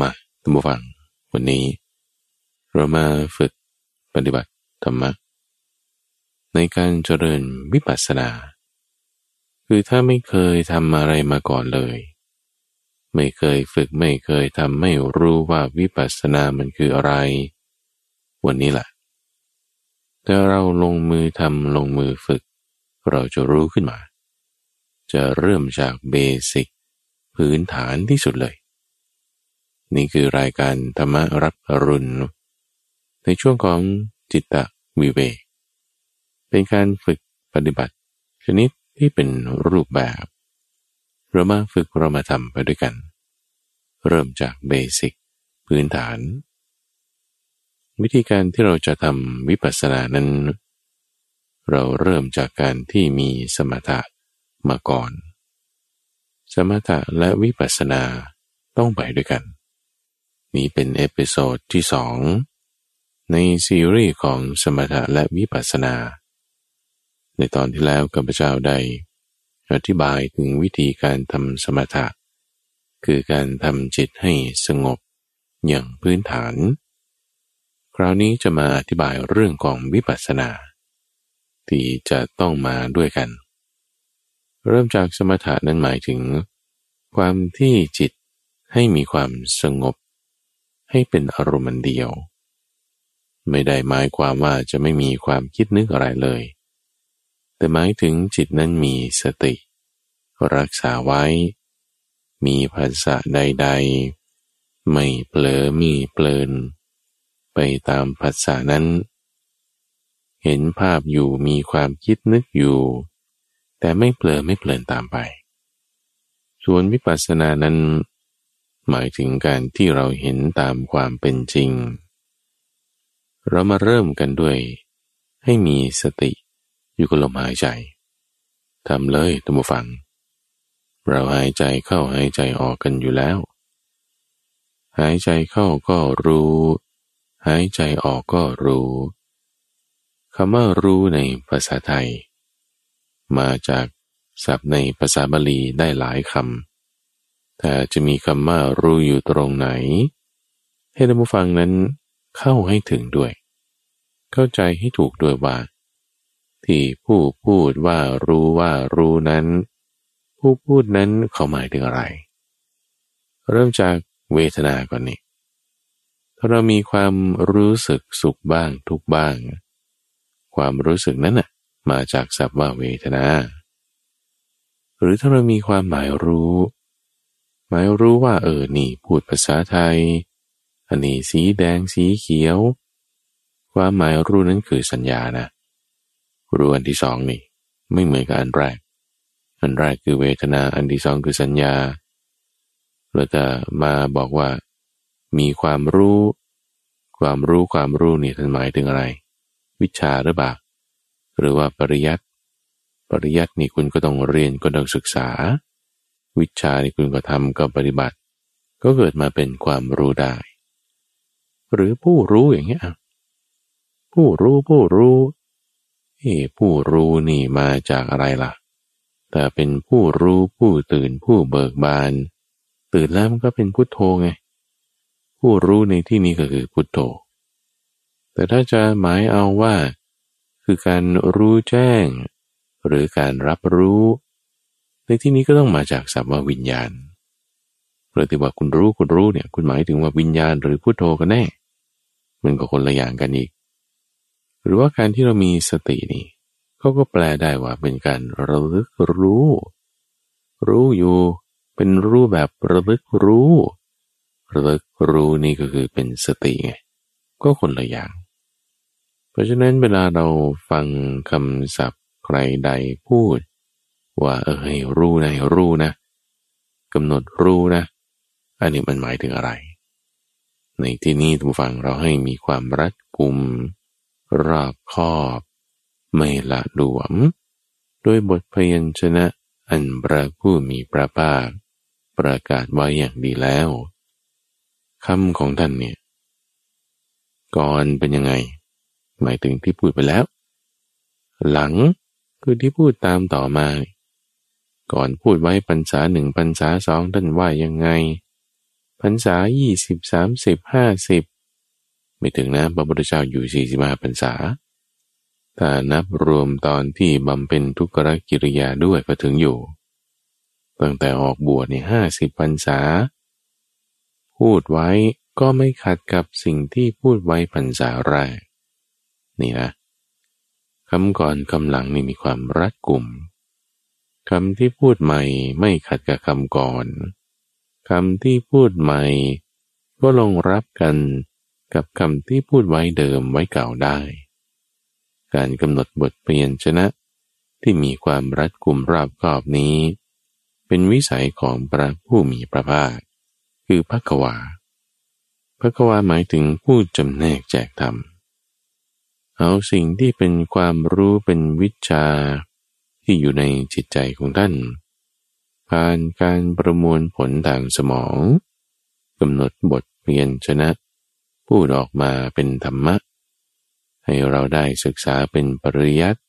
มาตัมบูฟัง วันนี้ เรามาฝึกปฏิบัติธรรมะ ในการเจริญวิปัสสนา คือถ้าไม่เคยทำอะไรมาก่อนเลย ไม่เคยฝึกไม่เคยทำไม่รู้ว่าวิปัสสนามันคืออะไร วันนี้แหละถ้าเราลงมือทำลงมือฝึก เราจะรู้ขึ้นมา จะเริ่มจากเบสิกพื้นฐานที่สุดเลย นี่คือรายการธรรมรับอรุณ ในช่วงของจิตตวิเวกเป็นการฝึกปฏิบัติ ชนิดที่เป็นรูปแบบเรามาฝึกเรามาทำไปด้วยกัน เริ่มจากเบสิกพื้นฐาน วิธีการที่เราจะทำวิปัสสนานั้น เราเริ่มจากการที่มีสมถะมาก่อน สมถะและวิปัสสนาต้องไปด้วยกัน นี้เป็น episode ที่สองในซีรีส์ของสมถะและวิปัสสนา ในตอนที่แล้วข้าพเจ้าได้อธิบายถึงวิธีการทำสมถะ คือการทำจิตให้สงบอย่างพื้นฐาน คราวนี้จะมาอธิบายเรื่องของวิปัสสนา ที่จะต้องมาด้วยกัน เริ่มจากสมถะนั้นหมายถึง ความที่จิตให้มีความสงบ ให้เป็นอารมณ์เดียว ไม่ได้หมายความว่าจะไม่มีความคิดนึกอะไรเลย แต่หมายถึงจิตนั้นมีสติ รักษาไว้ มีภาษาใด ๆ ไม่เผลอมีเปลิน ไปตามภาษานั้น เห็นภาพอยู่มีความคิดนึกอยู่ แต่ไม่เผลอไม่เปลินตามไป ส่วนวิปัสสนานั้น หมายถึงการที่เราเห็นตามความเป็นจริง เรามาเริ่มกันด้วย ให้มีสติอยู่กับลมหายใจทำเลยตัมฟัง เราหายใจเข้าหายใจออกกันอยู่แล้ว หายใจเข้าก็รู้ หายใจออกก็รู้คำว่ารู้ในภาษาไทย มาจากศัพท์ในภาษาบาลีได้หลายคำ แต่จะมีคำว่ารู้อยู่ตรงไหน ให้ท่านผู้ฟังนั้นเข้าให้ถึงด้วย เข้าใจให้ถูกด้วยว่า ที่ผู้พูดว่ารู้ว่ารู้นั้น ผู้พูดนั้นเขาหมายถึงอะไร เริ่มจากเวทนาก่อนนี่ถ้าเรามีความรู้สึกสุขบ้างทุกบ้าง ความรู้สึกนั้นน่ะมาจากสัพว่าเวทนา หรือถ้าเรามีความหมายรู้ หมายรู้ว่าเออ นี่พูดภาษาไทย อันนี้สีแดงสีเขียว ความหมายรู้นั้นคือสัญญานะ รู้อันที่สองนี่ ไม่เหมือนกับอันแรก อันแรกคือเวทนา อันที่สองคือสัญญาเราจะมาบอกว่า มีความรู้ ความรู้ความรู้นี่ท่านหมายถึงอะไร วิชาหรือเปล่า หรือว่าปริยัติ ปริยัตินี่คุณก็ต้องเรียนก็ต้องศึกษา วิชาที่คุณก็ทำก็ปฏิบัติ ก็เกิดมาเป็นความรู้ได้ หรือผู้รู้อย่างเงี้ยผู้รู้ผู้รู้เอ้ผู้รู้นี่มาจากอะไรล่ะ แต่เป็นผู้รู้ผู้ตื่นผู้เบิกบาน ตื่นแล้วมันก็เป็นพุทโธไง ผู้รู้ในที่นี้ก็คือพุทโธ แต่ถ้าจะหมายเอาว่า คือการรู้แจ้ง หรือการรับรู้ ที่นี้ก็ต้องมาจากสัมมาวิญญาณเรือที่ว่าคุณรู้คุณรู้เนี่ย คุณหมายถึงว่าวิญญาณหรือพุทโธกันแน่ มันก็คนละอย่างกันอีก หรือว่าการที่เรามีสตินี่เขาก็แปลได้ว่าเป็นการระลึกรู้ รู้อยู่ เป็นรู้แบบระลึกรู้ระลึกรู้นี่ก็คือเป็นสติไงก็คนละอย่าง เพราะฉะนั้นเวลาเราฟังคำศัพท์ใครใดพูด ว่าเออให้รู้นะรู้นะกำหนดรู้นะอันนี้มันหมายถึงอะไร ในที่นี้ทุกฝังเราให้มีความรัดกุม รอบคอบ ไม่ละหลวมโดยบทพยัญชนะอันพระผู้มีพระภาค ประกาศไว้อย่างดีแล้วคำของท่านเนี่ยก่อนเป็นยังไง หมายถึงที่พูดไปแล้ว หลังคือที่พูดตามต่อมา ก่อนพูดไว้ปัญษาหนึ่งปัญษาสองท่านว่ายังไงพรรษายี่สิบสามสิบห้าสิบไม่ถึงนะพระพุทธเจ้าอยู่สี่สิบห้าพรรษาถ้านับรวมตอนที่บำเพ็ญทุกรกิริยาด้วยก็ถึงอยู่ ตั้งแต่ออกบวชในห้าสิบพรรษา พูดไว้ก็ไม่ขัดกับสิ่งที่พูดไว้พรรษาแรก นี่นะคำก่อนคำหลังนี่มีความรัดกุม คำที่พูดใหม่ไม่ขัดกับคำก่อนคำที่พูดใหม่ ก็ลงรับกันกับคำที่พูดไว้เดิมไว้เก่าได้ การกำหนดบทเปลี่ยนชนะที่มีความรัดกุมรอบคอบนี้ เป็นวิสัยของพระผู้มีพระภาค คือพระกวาพระกวาหมายถึงผู้จำแนกแจกธรรม เอาสิ่งที่เป็นความรู้เป็นวิชา ที่อยู่ในจิตใจของท่าน ผ่านการประมวลผลทางสมองกำหนดบทเรียนชนะ พูดออกมาเป็นธรรมะ ให้เราได้ศึกษาเป็นปริยัติ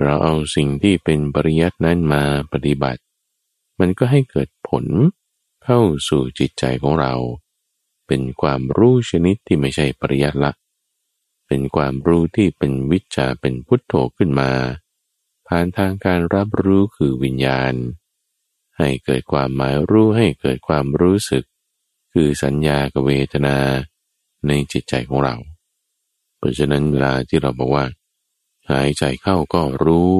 เราเอาสิ่งที่เป็นปริยัตินั้นมาปฏิบัติ มันก็ให้เกิดผลเข้าสู่จิตใจของเรา เป็นความรู้ชนิดที่ไม่ใช่ปริยัติละ เป็นความรู้ที่เป็นวิชาเป็นพุทโธขึ้นมา ผ่านทางการรับรู้คือวิญญาณ ให้เกิดความหมายรู้ให้เกิดความรู้สึก คือสัญญากับเวทนาในจิตใจของเรา เพราะฉะนั้นเวลาที่เราบอกว่า หายใจเข้าก็รู้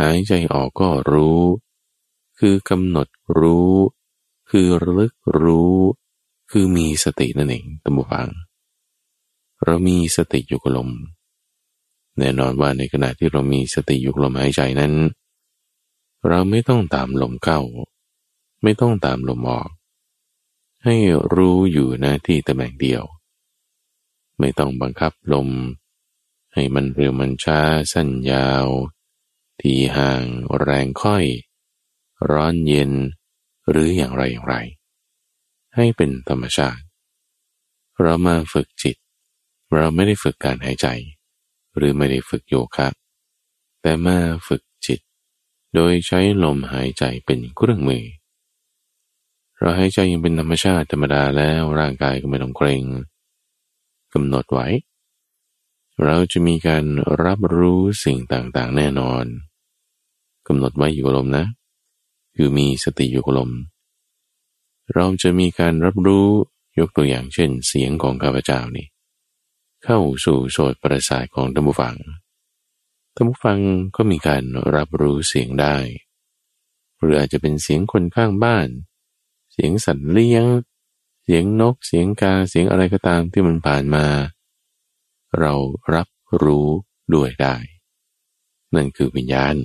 หายใจออกก็รู้ คือกำหนดรู้ คือระลึกรู้ คือมีสตินั่นเองตัมบูฟังเรามีสติอยู่กับลม แน่นอนว่าในขณะที่เรามีสติอยู่ลมหายใจนั้น เราไม่ต้องตามลมเข้า ไม่ต้องตามลมออก ให้รู้อยู่หน้าที่ตำแหน่งเดียว ไม่ต้องบังคับลม ให้มันเร็วมันช้าสั้นยาว ทีห่างแรงค่อย ร้อนเย็น หรืออย่างไรอย่างไร ให้เป็นธรรมชาติ เรามาฝึกจิต เราไม่ได้ฝึกการหายใจ หรือไม่ได้ฝึกโยคะ แต่มาฝึกจิต โดยใช้ลมหายใจเป็นเครื่องมือ เราหายใจยังเป็นธรรมชาติธรรมดาแล้วร่างกายก็ไม่ต้องเกรงกำหนดไว้ เราจะมีการรับรู้สิ่งต่างๆ แน่นอนกำหนดไว้อยู่กับลมนะ คือมีสติอยู่กับลม เราจะมีการรับรู้ยกตัวอย่างเช่น เสียงของข้าพเจ้านี่ เข้าสู่โสดประสาทของท่านผู้ฟังท่านผู้ฟังก็มีการรับรู้เสียงได้ หรืออาจจะเป็นเสียงคนข้างบ้าน เสียงสัตว์เลี้ยง เสียงนก เสียงกา เสียงอะไรก็ตามที่มันผ่านมา เรารับรู้ด้วยได้ นั่นคือวิญญาณ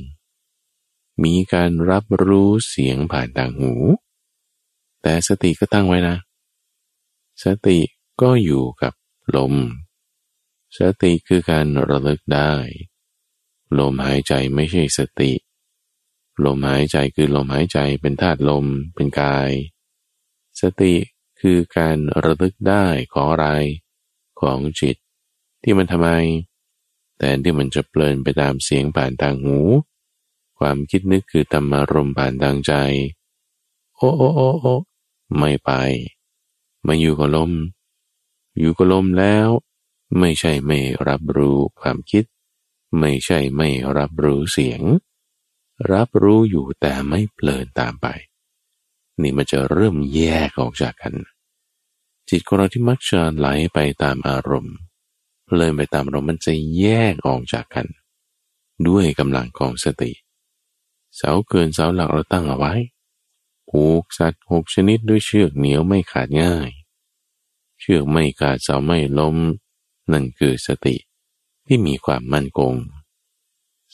มีการรับรู้เสียงผ่านทางหู แต่สติก็ตั้งไว้นะ สติก็อยู่กับลม สติคือการระลึกได้ ลมหายใจไม่ใช่สติ ลมหายใจคือลมหายใจเป็นธาตุลมเป็นกาย สติคือการระลึกได้ของอะไรของจิต ที่มันทำไม แต่ที่มันจะเปลินไปตามเสียงผ่านทางหู ความคิดนึกคือธรรมารมผ่านทางใจ โอ้โอ้โอ้โอ้ไม่ไปมาอยู่กับลม อยู่กับลมแล้ว ไม่ใช่ไม่รับรู้ความคิด ไม่ใช่ไม่รับรู้เสียง รับรู้อยู่แต่ไม่เพลินตามไป นี่มันจะเริ่มแยกออกจากกัน จิตของเราที่มักจะไหลไปตามอารมณ์เพลินไปตามอารมณ์มันจะแยกออกจากกัน ด้วยกำลังของสติ เสาเกินเสาหลักเราตั้งเอาไว้ผูกสัตว์หกชนิดด้วยเชือกเหนียวไม่ขาดง่าย เชือกไม่ขาดเสาไม่ล้ม นั่นคือสติที่มีความมั่นคง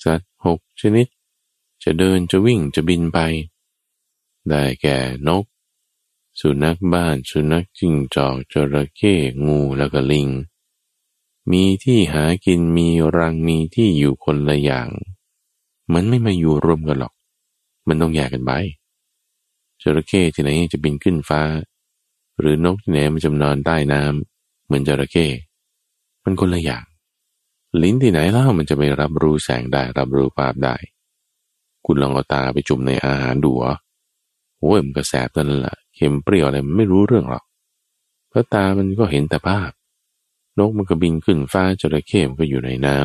สัตว์หกชนิด จะเดินจะวิ่งจะบินไป ได้แก่นก สุนัขบ้าน สุนัขจิ้งจอกจระเข้งูแล้วก็ลิง มีที่หากินมีรังมีที่อยู่คนละอย่าง มันไม่มาอยู่รวมกันหรอก มันต้องแยกกันไปจระเข้ที่ไหนจะบินขึ้นฟ้า หรือนกที่ไหนมันจะนอนใต้น้ำเหมือนจระเข้ มันคนละอย่างลิ้นที่ไหนเล่ามันจะไปรับรู้แสงได้ รับรู้ภาพได้ คุณลองเอาตาไปจุ่มในอาหารดูอะโอ้ยมันก็แสบนั่นแหละเค็มเปรี้ยวอะไรมันไม่รู้เรื่องหรอกเพราะตามันก็เห็นแต่ภาพ นกมันก็บินขึ้นฟ้าจระเข้มันก็อยู่ในน้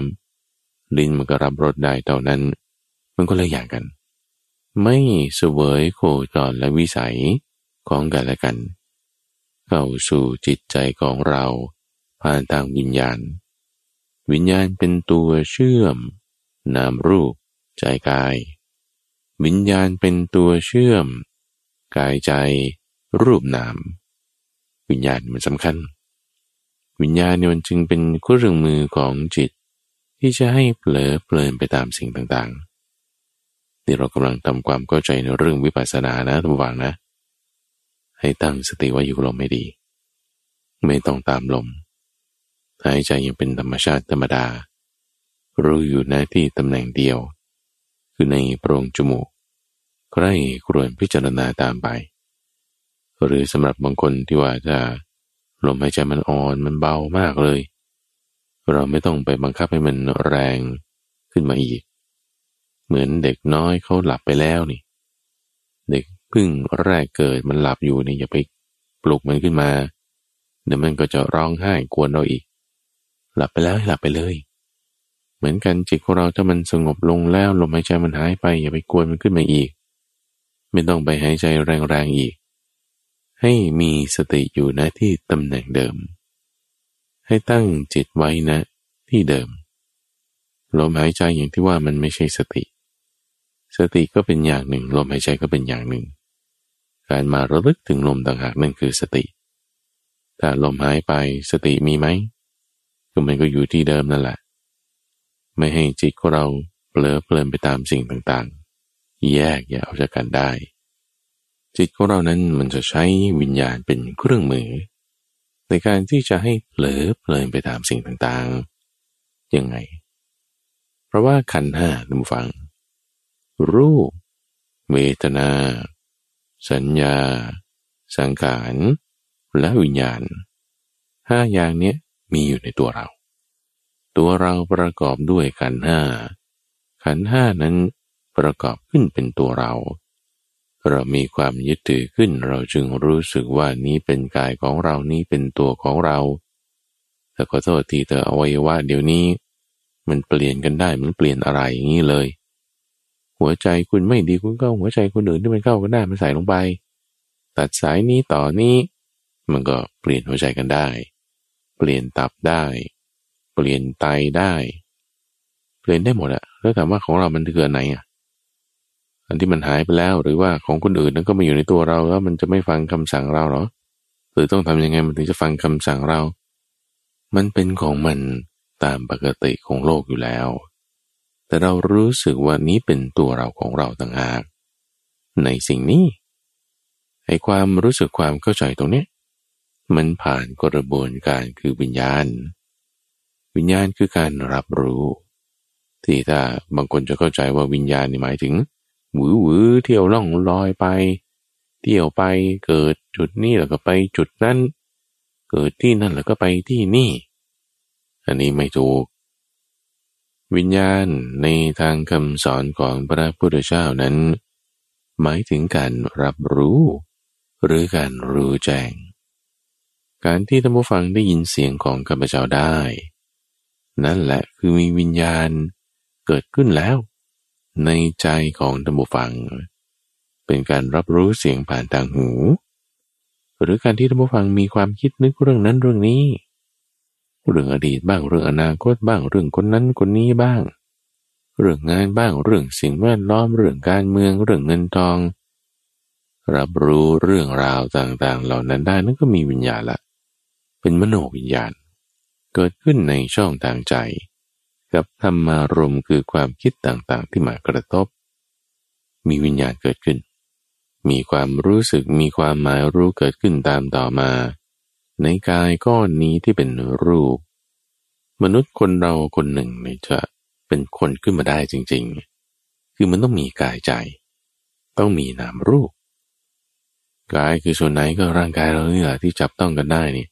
ำลิ้นมันก็รับรสได้เท่านั้น มันก็เลยอย่างกัน ไม่เสวยโคจรและวิสัยของกันและกัน เข้าสู่จิตใจของเรา ผ่านทางวิญญาณ วิญญาณเป็นตัวเชื่อม นามรูป ใจกาย วิญญาณเป็นตัวเชื่อม กายใจ รูปนาม วิญญาณมันสำคัญ วิญญาณเนี่ยมันจึงเป็นเครื่องมือของจิต ที่จะให้เผลอเพลินไปตามสิ่งต่างๆที่เรากำลังทำความเข้าใจในเรื่องวิปัสสนานะทุกฝังนะ ให้ตั้งสติไว้อยู่ลมไม่ดี ไม่ต้องตามลมายใจยังเป็นธรรมชาติธรรมดา รู้อยู่หน้าที่ตำแหน่งเดียว คือในโพรงจมูกใกล้ครวนพิจารณาตามไป หรือสำหรับบางคนที่ว่าจะลมหายใจมันอ่อนมันเบามากเลย เราไม่ต้องไปบังคับให้มันแรงขึ้นมาอีก เหมือนเด็กน้อยเขาหลับไปแล้วนี่ เด็กเพึ่งแรกเกิดมันหลับอยู่นี่อย่าไปปลุกมันขึ้นมาเดี๋ยวมันก็จะร้องไห้กวนเราอีก หลับไปแล้วหลับไปเลย เหมือนกันจิตของเราถ้ามันสงบลงแล้วลมหายใจมันหายไป อย่าไปกวนมันขึ้นมาอีก ไม่ต้องไปหายใจแรงๆอีก ให้มีสติอยู่นะที่ตำแหน่งเดิม ให้ตั้งจิตไว้นะ ที่เดิมลมหายใจอย่างที่ว่ามันไม่ใช่สติ สติก็เป็นอย่างหนึ่ง ลมหายใจก็เป็นอย่างหนึ่ง การมาระลึกถึงลมต่างหากนั่นคือสติถ้าลมหายไปสติมีไหม ก็มันก็อยู่ที่เดิมนั่นแหละ ไม่ให้จิตของเราเปลือเพลินไปตามสิ่งต่างๆ แยกอย่าเอาจากกันได้ จิตของเรานั้นมันจะใช้วิญญาณเป็นเครื่องมือ ในการที่จะให้เผลอเพลินไปตามสิ่งต่างๆ ยังไง เพราะว่าขันห้าทุกฟัง รูป เวทนา สัญญา สังขารและวิญญาณห้าอย่างเนี้ย มีอยู่ในตัวเรา ตัวเราประกอบด้วยขันห้า ขันห้านั้นประกอบขึ้นเป็นตัวเรา เรามีความยึดถือขึ้นเราจึงรู้สึกว่านี้เป็นกายของเรานี้เป็นตัวของเรา แต่ขอโทษทีเธออวัยวะเดี๋ยวนี้ มันเปลี่ยนกันได้มันเปลี่ยนอะไรอย่างนี้เลย หัวใจคุณไม่ดีคุณก็หัวใจคนอื่นที่มันเข้ากันได้มันใส่ลงไป ตัดสายนี้ต่อนี้ มันก็เปลี่ยนหัวใจกันได้ เปลี่ยนตับได้ เปลี่ยนไตได้ เปลี่ยนได้หมดอะแล้วถามว่าของเรามันเกิดไหนอะอันที่มันหายไปแล้วหรือว่าของคนอื่นนั้นก็มาอยู่ในตัวเราแล้วมันจะไม่ฟังคำสั่งเราหรอ หรือต้องทำยังไงมันถึงจะฟังคำสั่งเรา มันเป็นของมันตามปกติของโลกอยู่แล้ว แต่เรารู้สึกว่านี้เป็นตัวเราของเราต่างหาก ในสิ่งนี้ไอ้ความรู้สึกความเข้าใจตรงนี้ มันผ่านกระบวนการคือวิญญาณ วิญญาณคือการรับรู้ ที่ถ้าบางคนจะเข้าใจว่าวิญญาณนี่หมายถึงหวือหวือเที่ยวล่องลอยไป เที่ยวไปเกิดจุดนี้แล้วก็ไปจุดนั้น เกิดที่นั่นแล้วก็ไปที่นี่ อันนี้ไม่ถูก วิญญาณในทางคำสอนของพระพุทธเจ้านั้น หมายถึงการรับรู้ หรือการรู้แจ้ง การที่ท่านผู้ฟังได้ยินเสียงของข้าพเจ้าได้ นั่นแหละคือมีวิญญาณเกิดขึ้นแล้ว ในใจของท่านผู้ฟัง เป็นการรับรู้เสียงผ่านทางหู หรือการที่ท่านผู้ฟังมีความคิดนึกเรื่องนั้นเรื่องนี้ เรื่องอดีตบ้างเรื่องอนาคตบ้างเรื่องคนนั้นคนนี้บ้าง เรื่องงานบ้างเรื่องสิ่งแวดล้อมเรื่องการเมืองเรื่องเงินทองรับรู้เรื่องราวต่างๆ เหล่านั้นได้นั่นก็มีวิญญาณละ เป็นมโนวิญญาณ เกิดขึ้นในช่องทางใจ กับธรรมารมคือความคิดต่างๆที่มากระทบ มีวิญญาณเกิดขึ้น มีความรู้สึกมีความหมายรู้เกิดขึ้นตามต่อมา ในกายก้อนนี้ที่เป็นรูป มนุษย์คนเราคนหนึ่งเนี่ยจะเป็นคนขึ้นมาได้จริง ๆ คือมันต้องมีกายใจ ต้องมีนามรูปกายคือส่วนไหนก็ร่างกายเราเนี่แหละที่จับต้องกันได้นี่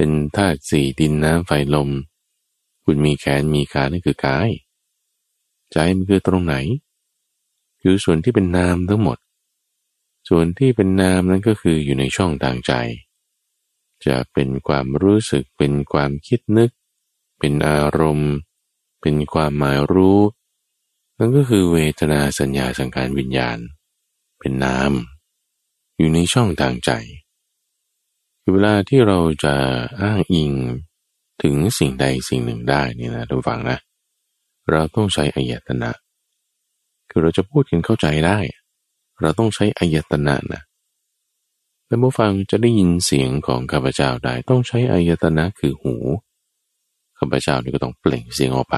เป็นธาตุสี่ดินน้ำไฟลม คุณมีแขนมีขานั่นคือกาย ใจมันคือตรงไหน คือส่วนที่เป็นนามทั้งหมด ส่วนที่เป็นนามนั้นก็คืออยู่ในช่องทางใจ จะเป็นความรู้สึกเป็นความคิดนึก เป็นอารมณ์ เป็นความหมายรู้นั่นก็คือเวทนาสัญญาสังการวิญญาณ เป็นนาม อยู่ในช่องทางใจ เวลาที่เราจะอ้างอิงถึงสิ่งใดสิ่งหนึ่งได้นี่นะทุกฝังนะ เราต้องใช้อายตนะ คือเราจะพูดกันเข้าใจได้ เราต้องใช้อายตนะนะแต่ผู้ฟังจะได้ยินเสียงของข้าพเจ้าได้ต้องใช้อายตนะคือหูข้าพเจ้านี่ก็ต้องเปล่งเสียงออกไป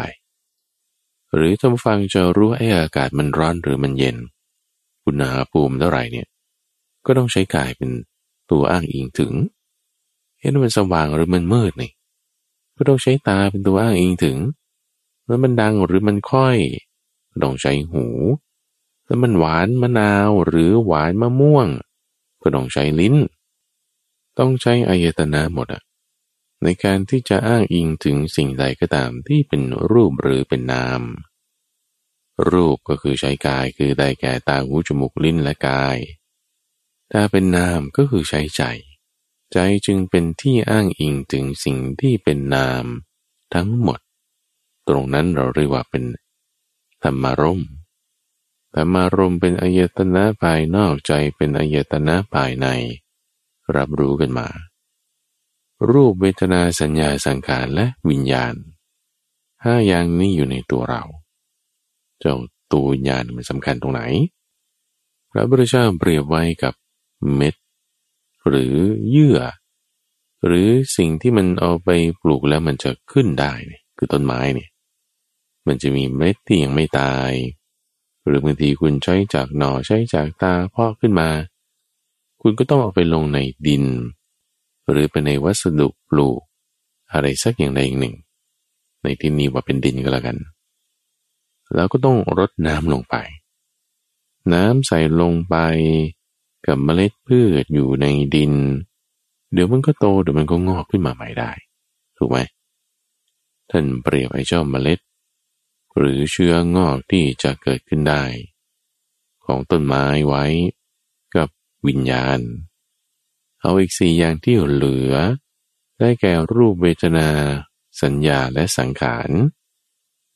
หรือท่านผู้ฟังจะรู้ไอ้อากาศมันร้อนหรือมันเย็นอุณหภูมิเท่าไหร่เนี่ย ก็ต้องใช้กายเป็นตัวอ้างอิงถึง เห็นมันสว่างหรือมันมืดนี่ก็ต้องใช้ตาเป็นตัวอ้างอิงถึง แล้วมันดังหรือมันค่อยต้องใช้หู แล้วมันหวานมะนาวหรือหวานมะม่วง ก็ต้องใช้ลิ้น ต้องใช้อายตนะหมดอะในการที่จะอ้างอิงถึงสิ่งใดก็ตามที่เป็นรูปหรือเป็นนาม รูปก็คือใช้กายคือได้แก่ตาหูจมูกลิ้นและกาย ถ้าเป็นนามก็คือใช้ใจ ใจจึงเป็นที่อ้างอิงถึงสิ่งที่เป็นนามทั้งหมด ตรงนั้นเราเรียกว่าเป็นธรรมารมธรรมารมเป็นอายตนะภายนอกใจเป็นอายตนะภายใน รับรู้กันมา รูปเวทนาสัญญาสังขารและวิญญาณห้าอย่างนี้อยู่ในตัวเรา เจ้าตัววิญญาณมันสำคัญตรงไหน พระพุทธเจ้าเปรียบไว้กับเม็ด หรือเยื่อ หรือสิ่งที่มันเอาไปปลูกแล้วมันจะขึ้นได้เนี่ยคือต้นไม้เนี่ยมันจะมีเม็ดที่ยังไม่ตาย หรือบางทีคุณใช้จากหน่อใช้จากตาพอกขึ้นมา คุณก็ต้องเอาไปลงในดิน หรือไปในวัสดุปลูก อะไรสักอย่างใดอย่างหนึ่ง ในที่นี้ว่าเป็นดินก็แล้วกัน แล้วก็ต้องรดน้ำลงไป น้ำใส่ลงไป กับเมล็ดพืชอยู่ในดิน เดี๋ยวมันก็โตเดี๋ยวมันก็งอกขึ้นมาใหม่ได้ ถูกไหมท่านเปรียบไอ้เจ้าเมล็ด หรือเชื้องอกที่จะเกิดขึ้นได้ ของต้นไม้ไว้กับวิญญาณ เอาอีกสี่อย่างที่เหลือ ได้แก่รูปเวทนา สัญญาและสังขาร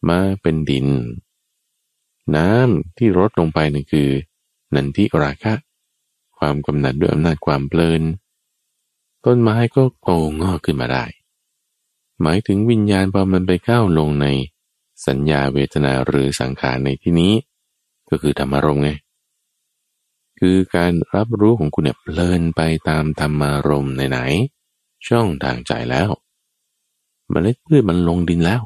มาเป็นดิน น้ำที่รดลงไปนั่นคือ นันทิราคะ ความกำหนัดด้วยอำนาจความเพลิน ต้นไม้ก็โตงอกขึ้นมาได้ หมายถึงวิญญาณพอมันไปเข้าลงในสัญญาเวทนาหรือสังขารในที่นี้ ก็คือธรรมารมไง คือการรับรู้ของคุณเนี่ยเพลินไปตามธรรมารมไหนๆช่องทางใจแล้วมเมล็ดพืชมันลงดินแล้ว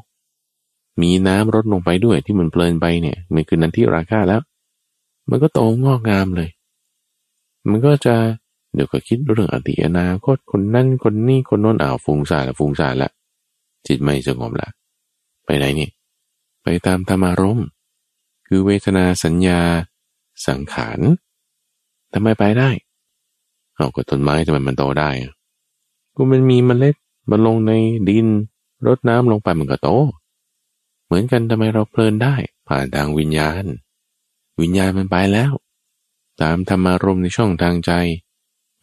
มีน้ำรดลงไปด้วยที่มันเพลินไปเนี่ย มันคือนันที่ราคาแล้ว มันก็โตงอกงามเลย มันก็จะเดี๋ยวก็คิดเรื่องอดีตอนาคตคนนั่นคนนี้คนโน้นอ้าวฟุ้งซ่านละฟุ้งซ่านละจิตไม่สงบละ ไปไหนนี่ ไปตามธรรมารมคือเวทนาสัญญา สังขารทำไมไปได้เอาก็ต้นไม้ทำไมมันโตได้ก็มันมีมเมล็ดมันลงในดินรดน้ำลงไปมันก็โต เหมือนกันทำไมเราเพลินได้ ผ่านทางวิญญาณ วิญญาณมันไปแล้ว ตามธรรมารมในช่องทางใจ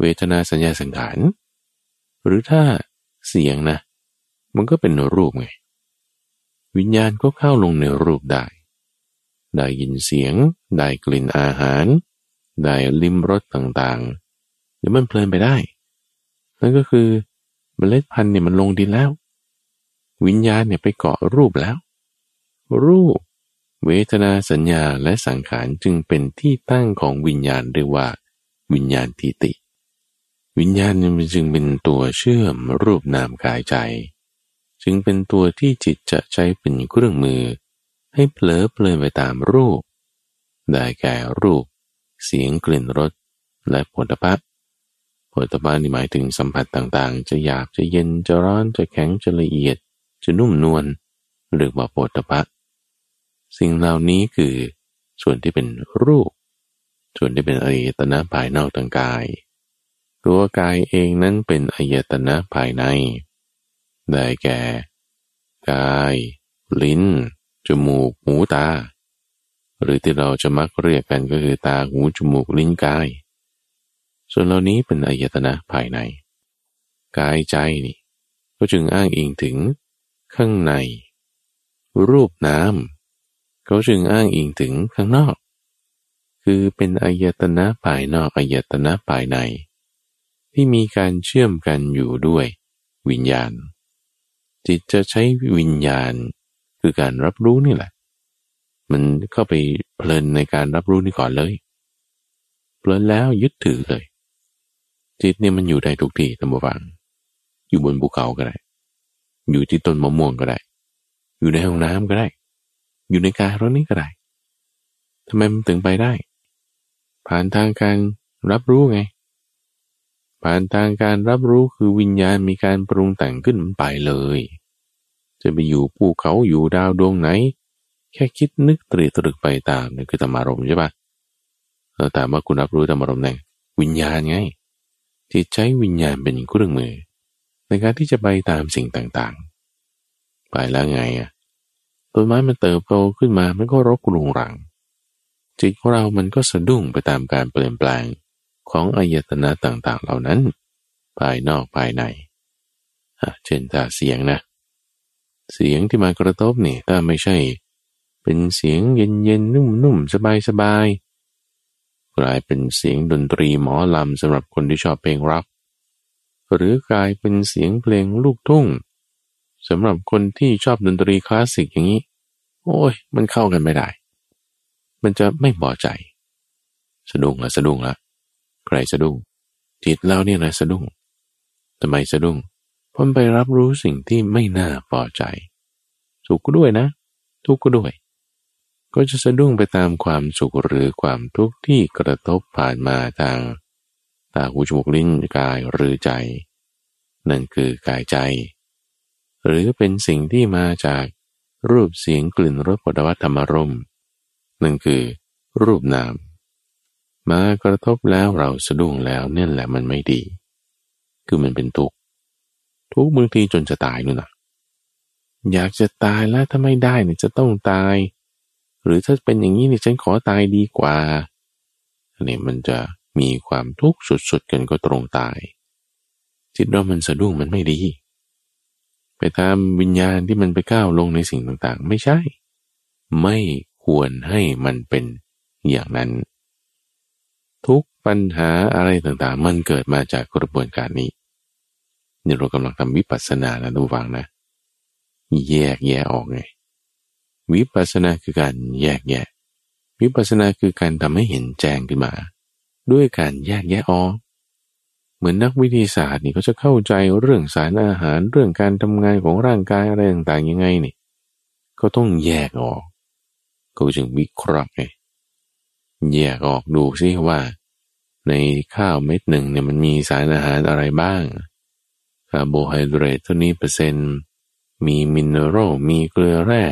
เวทนาสัญญาสังขาร หรือถ้าเสียงนะ มันก็เป็นรูปไง วิญญาณก็เข้าลงในรูปได้ ได้ยินเสียง ได้กลิ่นอาหาร ได้ลิ้มรสต่างๆ หรือมันเพลินไปได้ นั่นก็คือเมล็ดพันธุ์เนี่ยมันลงดินแล้ว วิญญาณเนี่ยไปเกาะรูปแล้ว รูป เวทนาสัญญาและสังขารจึงเป็นที่ตั้งของวิญญาณเรียกว่า วิญญาณทิติ วิญญาณจึงเป็นตัวเชื่อมรูปนามกายใจ จึงเป็นตัวที่จิตจะใช้เป็นเครื่องมือ ให้เผลอเพลินไปตามรูป ได้แก่รูป เสียงกลิ่นรสและผลิภัณฑ์ผลิภัณฑ์นี่หมายถึงสัมผัสต่างๆ จะหยาบจะเย็นจะร้อนจะแข็งจะละเอียด จะนุ่มนวลหรือว่าผลิภัณฑ์ สิ่งเหล่านี้คือส่วนที่เป็นรูป ส่วนที่เป็นอายตนะภายนอกทางกาย ตัวกายเองนั้นเป็นอายตนะภายใน ได้แก่ กาย ลิ้น จมูก หู ตา หรือที่เราจะมักเรียกกันก็คือตา หู จมูก ลิ้น กาย ส่วนเหล่านี้เป็นอายตนะภายใน กายใจนี่ ก็จึงอ้างอิงถึงข้างใน รูปนาม เขาจึงอ้างอิงถึงข้างนอก คือเป็นอายตนะภายนอกอายตนะภายใน ที่มีการเชื่อมกันอยู่ด้วยวิญญาณ จิตจะใช้วิญญาณคือการรับรู้นี่แหละ มันเข้าไปเพลินในการรับรู้นี่ก่อนเลย เพลินแล้วยึดถือเลย จิตเนี่ยมันอยู่ได้ทุกที่ตั้งบวัง อยู่บนภูเขาก็ได้ อยู่ที่ต้นมะม่วงก็ได้ อยู่ในห้องน้ำก็ได้ อยู่ในกายรถนี้ก็ได้ทำไมมันถึงไปได้ ผ่านทางการรับรู้ไง ผ่านทางการรับรู้คือวิญญาณมีการปรุงแต่งขึ้นไปเลย จะไปอยู่ภูเขาอยู่ดาวดวงไหน แค่คิดนึกตรีตรึกไปตามนี่คือธรรมารมใช่ปะเราแต่ว่าคุณรับรู้ธรรมารมในวิญญาณไงจิตใช้วิญญาณเป็นเครื่องมือ ในการที่จะไปตามสิ่งต่างๆ ไปแล้วไงอะ ต้นไม้มันเติบโตขึ้นมา มันก็รกรุงรัง จิตของเรามันก็สะดุ้งไปตามการเปลี่ยนแปลงของอายตนะต่างๆ เหล่านั้น ภายนอกภายในเช่นถ้าเสียงนะ เสียงที่มากระทบนี่ถ้าไม่ใช่ เป็นเสียงเย็นเย็นนุ่มนุ่มสบายสบายกลายเป็นเสียงดนตรีหมอลำสำหรับคนที่ชอบเพลงร็อกหรือกลายเป็นเสียงเพลงลูกทุ่ง สำหรับคนที่ชอบดนตรีคลาสสิกอย่างนี้ โอ้ย มันเข้ากันไม่ได้ มันจะไม่พอใจ สะดุ้งละสะดุ้งละใครสะดุ้งจิตเราเนี่ยนะสะดุ้งทำไมสะดุ้งพราะไปรับรู้สิ่งที่ไม่น่าพอใจ สุขก็ด้วยนะ ทุกข์ก็ด้วย ก็จะสะดุ้งไปตามความสุขหรือความทุกข์ที่กระทบผ่านมาทางตาหูจมูกลิ้นกายหรือใจ นั่นคือกายใจ หรือเป็นสิ่งที่มาจากรูปเสียงกลิ่นรสปวัตธรรมรมนั่นคือ รูปนาม มากระทบแล้วเราสะดุ้งแล้วเนี่ยแหละมันไม่ดี คือมันเป็นทุกข์ทุกข์บางทีจนจะตายนู่นนะอยากจะตายแล้วถ้าไม่ได้เนี่ยจะต้องตาย หรือถ้าเป็นอย่างนี้เนี่ยฉันขอตายดีกว่าอันนี้มันจะมีความทุกข์สุดๆกันก็ตรงตาย จิตเรามันสะดุ้งมันไม่ดี ไปตามวิญญาณที่มันไปก้าวลงในสิ่งต่างๆ ไม่ใช่ ไม่ควรให้มันเป็นอย่างนั้น ทุกปัญหาอะไรต่างๆ มันเกิดมาจากกระบวนการนี้นี่เรากำลังทำวิปัสสนานะทุกฝังนะ แยกแยะออกไง วิปัสสนาคือการแยกแยะ วิปัสสนาคือการทำให้เห็นแจ้งขึ้นมา ด้วยการแยกแยะออก เหมือนนักวิทยาศาสตร์นี่เขาจะเข้าใจเรื่องสารอาหารเรื่องการทำงานของร่างกายอะไรต่างๆยังไงนี่เขาต้องแยกออกเขาจึงวิเคราะห์ไงแยกออกดูซิว่า ในข้าวเม็ดหนึ่งเนี่ยมันมีสารอาหารอะไรบ้างคาร์โบไฮเดรตเท่านี้เปอร์เซ็นต์ มีมินเนอรัลมีเกลือแร่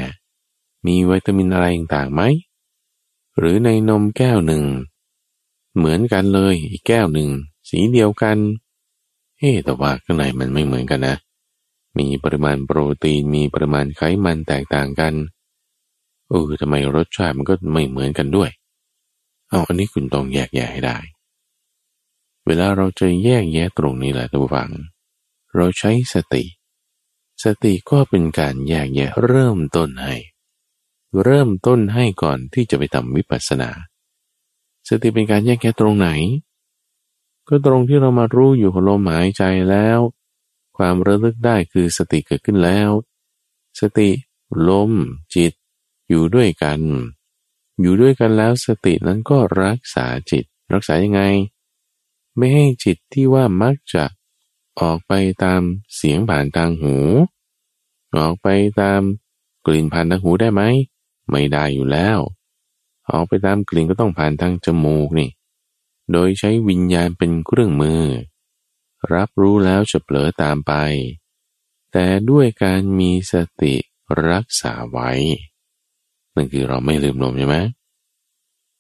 มีวิตามินอะไรต่างไหม หรือในนมแก้วหนึ่ง เหมือนกันเลยอีกแก้วหนึ่ง สีเดียวกัน เฮ้แต่ว่าข้างในมันไม่เหมือนกันนะ มีปริมาณโปรตีน มีปริมาณไขมันแตกต่างกัน เออทำไมรสชาติมันก็ไม่เหมือนกันด้วย เอาอันนี้คุณต้องแยกแยะให้ได้ เวลาเราจะแยกแยะตรงนี้แหละท่านผู้ฟัง เราใช้สติ สติก็เป็นการแยกแยะเริ่มต้นให้ เริ่มต้นให้ก่อนที่จะไปทำวิปัสสนา สติเป็นการแยกแยะตรงไหน ก็ตรงที่เรามารู้อยู่ของลมหายใจแล้ว ความระลึกได้คือสติเกิดขึ้นแล้ว สติลมจิต อยู่ด้วยกัน อยู่ด้วยกันแล้วสตินั้นก็รักษาจิต รักษายังไง ไม่ให้จิตที่ว่ามักจะออกไปตามเสียงผ่านทางหู ออกไปตามกลิ่นผ่านทางหูได้ไหม ไม่ได้อยู่แล้ว ออกไปตามกลิ่นก็ต้องผ่านทางจมูกนี่ โดยใช้วิญญาณเป็นเครื่องมือ รับรู้แล้วจะเผลอตามไป แต่ด้วยการมีสติรักษาไว้ นั่นคือเราไม่ลืมลมใช่ไหม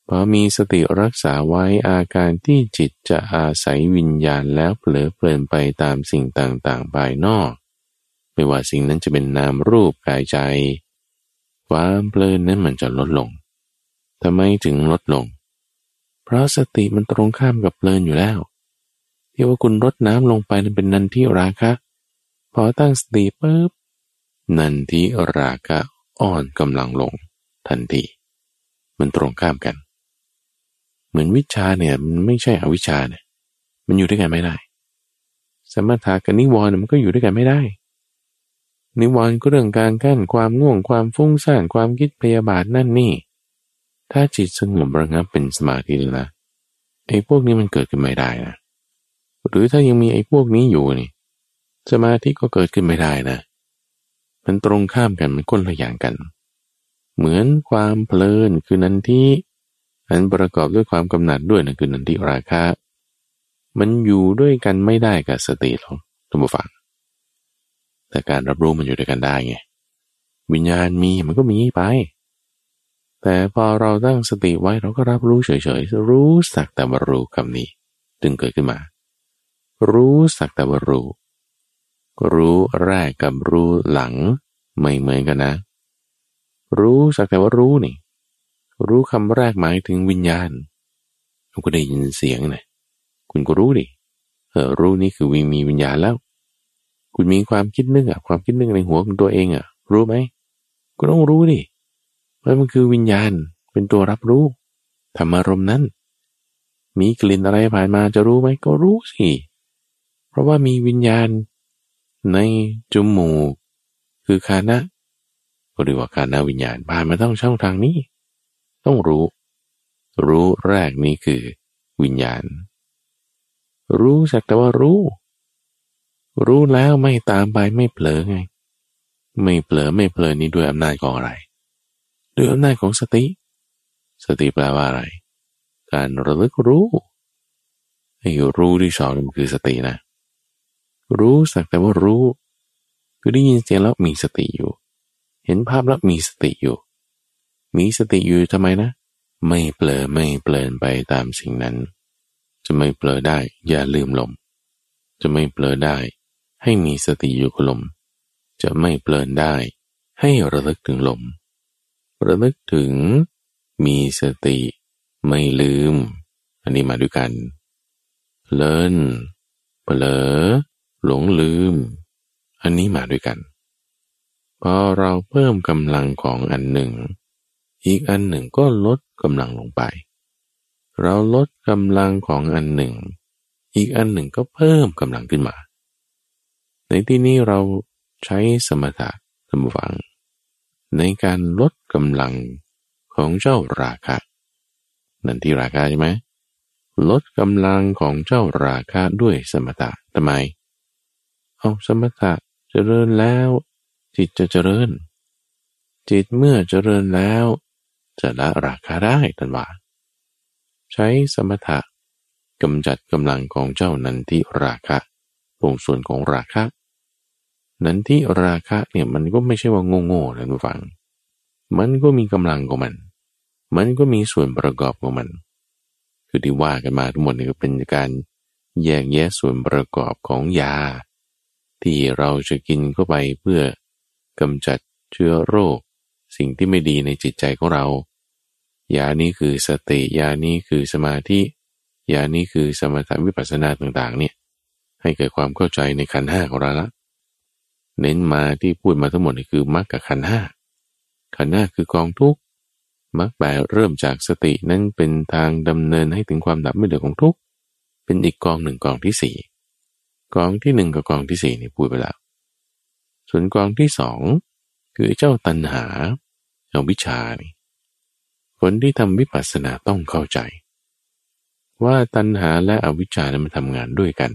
พอมีสติรักษาไว้อาการที่จิตจะอาศัยวิญญาณแล้วเผลอเพลินไปตามสิ่งต่างๆภายนอก ไม่ว่าสิ่งนั้นจะเป็นนามรูปกายใจ ความเพลินนั้นมันจะลดลงทำไมถึงลดลง เพราะสติมันตรงข้ามกับเพลินอยู่แล้วที่ว่าคุณรดน้ำลงไปนั้นเป็นนันที่ราคะ พอตั้งสติปุ๊บนันที่ราคะอ่อนกำลังลง ทันที มันตรงข้ามกัน เหมือนวิชาเนี่ยมันไม่ใช่อวิชาเนี่ยมันอยู่ด้วยกันไม่ได้ สมถะกับนิวรณ์มันก็อยู่ด้วยกันไม่ได้ นิวรณ์ก็เรื่องการกั้นความง่วงความฟุ้งซ่านความคิดพยาบาทนั่นนี่ ถ้าจิตสงบระงับเป็นสมาธิแล้วนะไอ้พวกนี้มันเกิดขึ้นไม่ได้นะหรือถ้ายังมีไอ้พวกนี้อยู่นี่ สมาธิก็เกิดขึ้นไม่ได้นะมันตรงข้ามกันมันคนละอย่างกัน เหมือนความเพลินคือนันที่อันประกอบด้วยความกำหนัดด้วยนะคือนันทิราคะมันอยู่ด้วยกันไม่ได้กับสติหรอกทุกผู้ฟังแต่การรับรู้มันอยู่ด้วยกันได้ไงวิญญาณมีมันก็มีไป แต่พอเราตั้งสติไว้เราก็รับรู้เฉยๆ รู้สักแต่ว่ารู้คำนี้ จึงเกิดขึ้นมา รู้สักแต่ว่ารู้ รู้แรกกับรู้หลังไม่เหมือนกันนะ รู้สักแต่ว่ารู้นี่ รู้คำแรกหมายถึงวิญญาณเราก็ได้ยินเสียงนะคุณก็รู้ดิเออรู้นี่คือวิมีวิญญาณแล้ว คุณมีความคิดนึกอะความคิดนึกในหัวของตัวเองอะรู้ไหมก็ต้องรู้ดิ เพราะมันคือวิญญาณเป็นตัวรับรู้ธรรมารมนั้น มีกลิ่นอะไรผ่านมาจะรู้ไหมก็รู้สิ เพราะว่ามีวิญญาณในจมูก คือคานะก็เรียกว่าคานะวิญญาณผ่านมาต้องช่องทางนี้ ต้องรู้ รู้แรกนี้คือ วิญญาณ รู้สักแต่ว่ารู้ รู้แล้วไม่ตามไปไม่เผลอไง ไม่เผลอไม่เพลินนี้ด้วยอำนาจของอะไร ด้วยอำนาจของสติ สติแปลว่าอะไร การระลึกรู้ไอ้รู้ที่สองมันคือสตินะ รู้สักแต่ว่ารู้ คือได้ยินเสียงแล้วมีสติอยู่ เห็นภาพแล้วมีสติอยู่ มีสติอยู่ทำไมนะ ไม่เปลอไม่เปลินไปตามสิ่งนั้น จะไม่เปลอได้อย่าลืมลม จะไม่เปลอได้ ให้มีสติอยู่กับลม จะไม่เปลินได้ ให้ระลึกถึงลม ระลึกถึง มีสติ ไม่ลืม อันนี้มาด้วยกัน เลินเปลอ หลงลืม อันนี้มาด้วยกันพอเราเพิ่มกำลังของอันหนึ่ง อีกอันหนึ่งก็ลดกำลังลงไป เราลดกำลังของอันหนึ่ง อีกอันหนึ่งก็เพิ่มกำลังขึ้นมา ในที่นี้เราใช้สมถะทำฟัง ในการลดกำลังของเจ้าราคะ นั่นที่ราคะใช่ไหมลดกำลังของเจ้าราคะด้วยสมถะทำไม เอาสมถะเจริญแล้ว จิตจะเจริญ จิตเมื่อเจริญแล้ว จะละราคาได้ทันว่าใช้สมถะกำจัดกำลังของเจ้านันทิราคะตรงส่วนของราคะ นันทิราคะเนี่ยมันก็ไม่ใช่ว่าโง่ๆนะทุกฝัง มันก็มีกำลังของมัน มันก็มีส่วนประกอบของมัน คือที่ว่ากันมาทั้งหมดนี่ก็เป็นการแยกแยะส่วนประกอบของยา ที่เราจะกินเข้าไปเพื่อกำจัดเชื้อโรค สิ่งที่ไม่ดีในจิตใจของเรา ยานี้คือสติยานี้คือสมาธิยานี้คือสมถะวิปัสสนาต่างๆ เนี่ยให้เกิดความเข้าใจในขันห้าของเราละ เน้นมาที่พูดมาทั้งหมดนี่คือมรรคกับขันห้าขันห้าคือกองทุกมรรคแปลเริ่มจากสตินั้นเป็นทางดำเนินให้ถึงความดับไม่เหลือของทุกเป็นอีกกองหนึ่งกองที่สี่กองที่หนึ่งกับกองที่สี่นี่พูดไปแล้ว ส่วนกองที่สองคือเจ้าตัณหาเอาวิชานี่คนที่ทำวิปัสสนาต้องเข้าใจ ว่าตัณหาและอวิชชานั้นมันทำงานด้วยกัน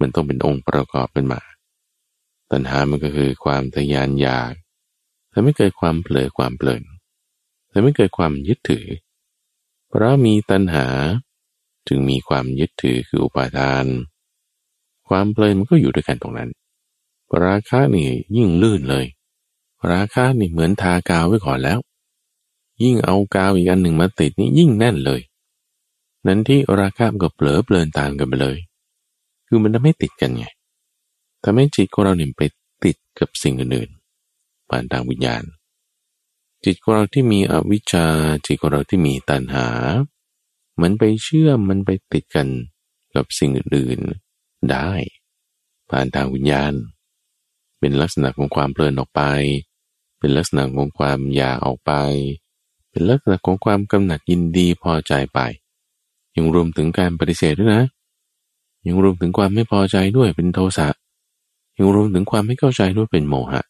มันต้องเป็นองค์ประกอบกันมา ตัณหามันก็คือความทยานอยากทำให้เกิดความเผลอความเปลินทำให้เกิดความยึดถือ เพราะมีตัณหาจึงมีความยึดถือคืออุปาทาน ความเปลินมันก็อยู่ด้วยกันตรงนั้น ราคะนี่ยิ่งลื่นเลย ราคะนี่เหมือนทากาวไว้ก่อนแล้ว ยิ่งเอากาวอีกอันหนึ่งมาติดนี่ยิ่งแน่นเลย นั้นที่ราคาก็เปลอเปลินตามกันไปเลย คือมันทำให้ติดกันไง ทำให้จิตของเราเนี่ยไปติดกับสิ่งอื่นๆผ่านทางวิญญาณ จิตของเราที่มีอวิชชาจิตของเราที่มีตัณหามือนไปเชื่อมมันไปติดกันกับสิ่งอื่นๆได้ ผ่านทางวิญญาณ เป็นลักษณะของความเพลินออกไป เป็นลักษณะของความอยากออกไป เป็นลักษณะของความกำหนัดยินดีพอใจไป ยังรวมถึงการปฏิเสธด้วยนะ ยังรวมถึงความไม่พอใจด้วยเป็นโทสะ ยังรวมถึงความไม่เข้าใจด้วยเป็นโมหะ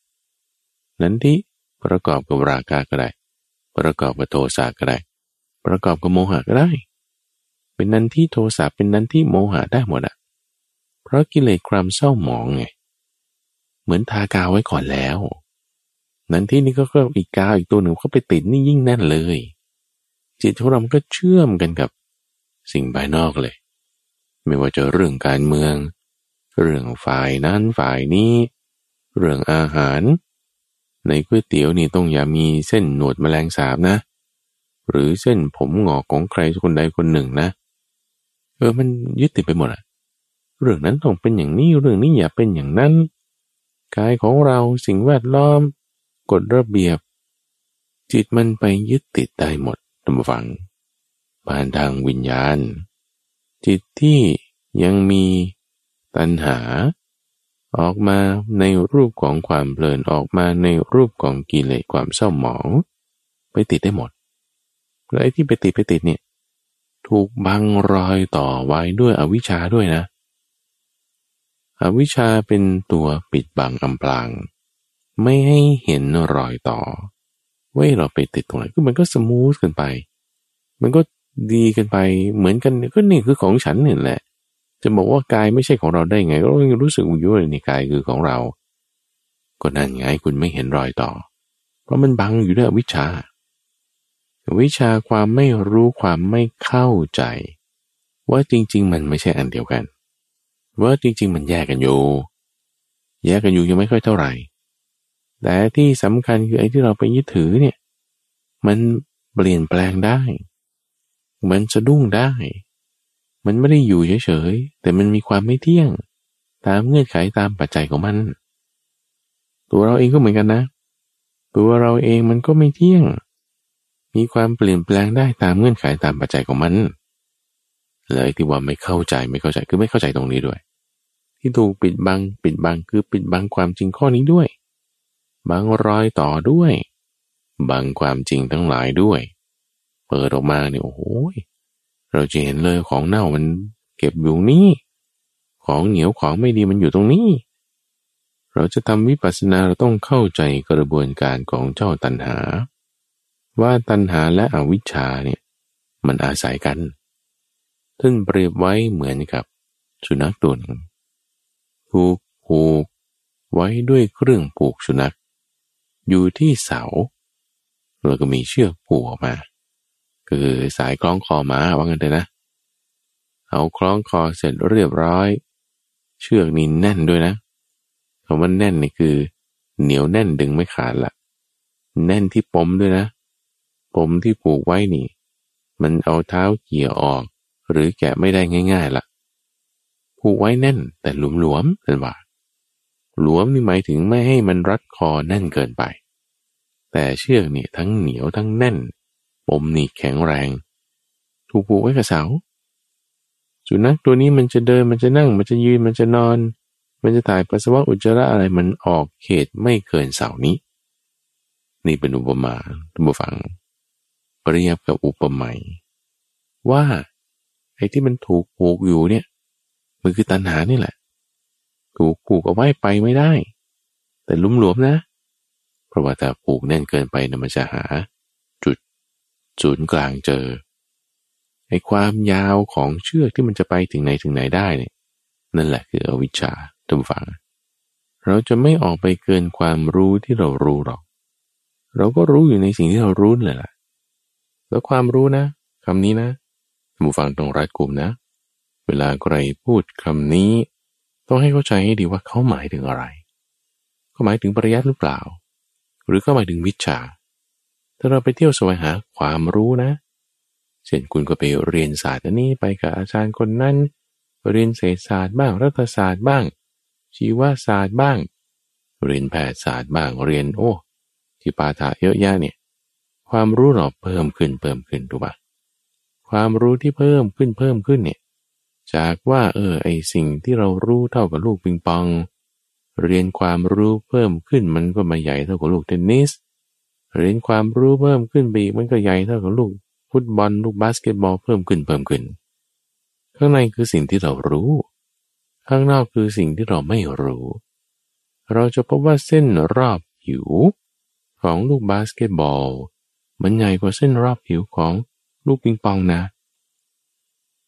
นั้นที่ประกอบกับราคะก็ได้ ประกอบกับโทสะก็ได้ ประกอบกับโมหะก็ได้ เป็นนั้นที่โทสะเป็นนั้นที่โมหะได้หมดอะเพราะกิเลสความเศร้าหมองไง เหมือนทากาวไว้ก่อนแล้ว นั้นที่นี่ก็ก็อีกกาวอีกตัวหนึ่งเขาไปติดนี่ยิ่งแน่นเลย จิตของเราก็เชื่อมกันกับสิ่งภายนอกเลย ไม่ว่าจะเรื่องการเมือง เรื่องฝ่ายนั้นฝ่ายนี้ เรื่องอาหาร ในก๋วยเตี๋ยวนี่ต้องอย่ามีเส้นหนวดแมลงสาบนะ หรือเส้นผมหงอกของใครคนใดคนหนึ่งนะ เออมันยึดติดไปหมดอะเรื่องนั้นต้องเป็นอย่างนี้เรื่องนี้อย่าเป็นอย่างนั้นกายของเราสิ่งแวดล้อม กฎระเบียบ จิตมันไปยึดติดได้หมดท่านผู้ฟังผ่านทางวิญญาณ จิตที่ยังมี ตัณหา ออกมาในรูปของความเพลินออกมาในรูปของกิเลสความเศร้าหมอง ไปติดได้หมดแล้วไอ้ที่ไปติดไปติดเนี่ยถูกบังรอยต่อไว้ด้วยอวิชชาด้วยนะ อวิชชาเป็นตัวปิดบังอำพราง ไม่ให้เห็นรอยต่อว่าเราไปติดตรงไหนคือมันก็สมูทกันไป มันก็ดีกันไปเหมือนกันก็นี่คือของฉันนี่แหละ จะบอกว่ากายไม่ใช่ของเราได้ไง ก็ยังรู้สึกอยู่เลยในกายคือของเรา ก็นั่นไงคุณไม่เห็นรอยต่อ เพราะมันบังอยู่ด้วยวิชา วิชาความไม่รู้ความไม่เข้าใจ ว่าจริง ๆ มันไม่ใช่อันเดียวกัน ว่าจริง ๆ มันแยกกันอยู่ แยกกันอยู่ยังไม่ค่อยเท่าไหร่ แต่ที่สำคัญคือไอ้ที่เราไปยึดถือเนี่ย มันเปลี่ยนแปลงได้ มันสะดุ้งได้ มันไม่ได้อยู่เฉยๆ แต่มันมีความไม่เที่ยง ตามเงื่อนไขตามปัจจัยของมัน ตัวเราเองก็เหมือนกันนะ ตัวเราเองมันก็ไม่เที่ยง มีความเปลี่ยนแปลงได้ตามเงื่อนไขตามปัจจัยของมันเลยที่ว่าไม่เข้าใจไม่เข้าใจคือไม่เข้าใจตรงนี้ด้วย ที่ถูกปิดบังปิดบังคือปิดบังความจริงข้อนี้ด้วย บังรอยต่อด้วย บังความจริงทั้งหลายด้วย เปิดออกมาเนี่ยโอ้โห เราจะเห็นเลยของเน่ามันเก็บอยู่นี้ของเหนียวของไม่ดีมันอยู่ตรงนี้ เราจะทำวิปัสสนาเราต้องเข้าใจกระบวนการของเจ้าตัณหา ว่าตัณหาและอวิชชาเนี่ยมันอาศัยกันท่านเปรียบไว้เหมือนกับสุนัขตัวหนึ่งผูกผูกไว้ด้วยเครื่องผูกสุนัข อยู่ที่เสาแล้วก็มีเชือกผูกออกมา คือสายคล้องคอหมาว่างันเลยนะ เอาคล้องคอเสร็จเรียบร้อย เชือกนี่แน่นด้วยนะคำว่าแน่นนี่คือ เหนียวแน่นดึงไม่ขาดละแน่นที่ปมด้วยนะปมที่ผูกไว้นี่ มันเอาเท้าเกี่ยวออก หรือแกะไม่ได้ง่าย ๆละผูกไว้แน่น แต่หลวมๆเป็นว่าหลวมนี่หมายถึงไม่ให้มันรัดคอแน่นเกินไป แต่เชือกนี่ทั้งเหนียวทั้งแน่น ปมนี่แข็งแรง ถูกผูกไว้กับเสาสุนัขตัวนี้มันจะเดินมันจะนั่ง มันจะยืนมันจะนอน มันจะถ่ายปัสสาวะอุจจาระอะไรมันออกเขตไม่เกินเสานี้ นี่เป็นอุปมาท่านผู้ฟัง เปรียบกับอุปไมยว่าไอ้ที่มันถูกผูกอยู่เนี่ยมันคือตัณหานี่แหละ ถูกผูกเอาไว้ไปไม่ได้ แต่ลุ่มหลวมนะ เพราะว่าถ้าผูกแน่นเกินไปนะมันจะหา ศูนย์กลางเจอไอ้ความยาวของเชือกที่มันจะไปถึงไหนถึงไหนได้เนี่ยนั่นแหละคืออวิชชาทุกฝัง เราจะไม่ออกไปเกินความรู้ที่เรารู้หรอก เราก็รู้อยู่ในสิ่งที่เรารู้เลยล่ะ แล้วความรู้นะคำนี้นะทุกฝังตรงรัดกลุ่มนะ เวลาใครพูดคำนี้ ต้องให้เข้าใจให้ดีว่าเขาหมายถึงอะไรเขาหมายถึงปริยัติหรือเปล่า หรือเขาหมายถึงวิชา ถ้าเราไปเที่ยวแสวงหาความรู้นะ เช่นคุณก็ไปเรียนศาสตร์นี้ไปกับอาจารย์คนนั้น เรียนเศรษฐศาสตร์บ้าง รัฐศาสตร์บ้าง ชีวศาสตร์บ้าง เรียนแพทยศาสตร์บ้าง เรียนโอ้ที่ปาถะเยอะแยะเนี่ย ความรู้เราเพิ่มขึ้นเพิ่มขึ้นถูกปะความรู้ที่เพิ่มขึ้นเพิ่มขึ้นเนี่ย จากว่าเออไอสิ่งที่เรารู้เท่ากับลูกปิงปอง เรียนความรู้เพิ่มขึ้นมันก็มาใหญ่เท่ากับลูกเทนนิส เรียนความรู้เพิ่มขึ้นไปอีกมันก็ใหญ่เท่ากับลูกฟุตบอลลูกบาสเกตบอลเพิ่มขึ้นเพิ่มขึ้น ข้างในคือสิ่งที่เรารู้ ข้างนอกคือสิ่งที่เราไม่รู้ เราจะพบว่าเส้นรอบผิว ของลูกบาสเกตบอล มันใหญ่กว่าเส้นรอบผิวของลูกปิงปองนะ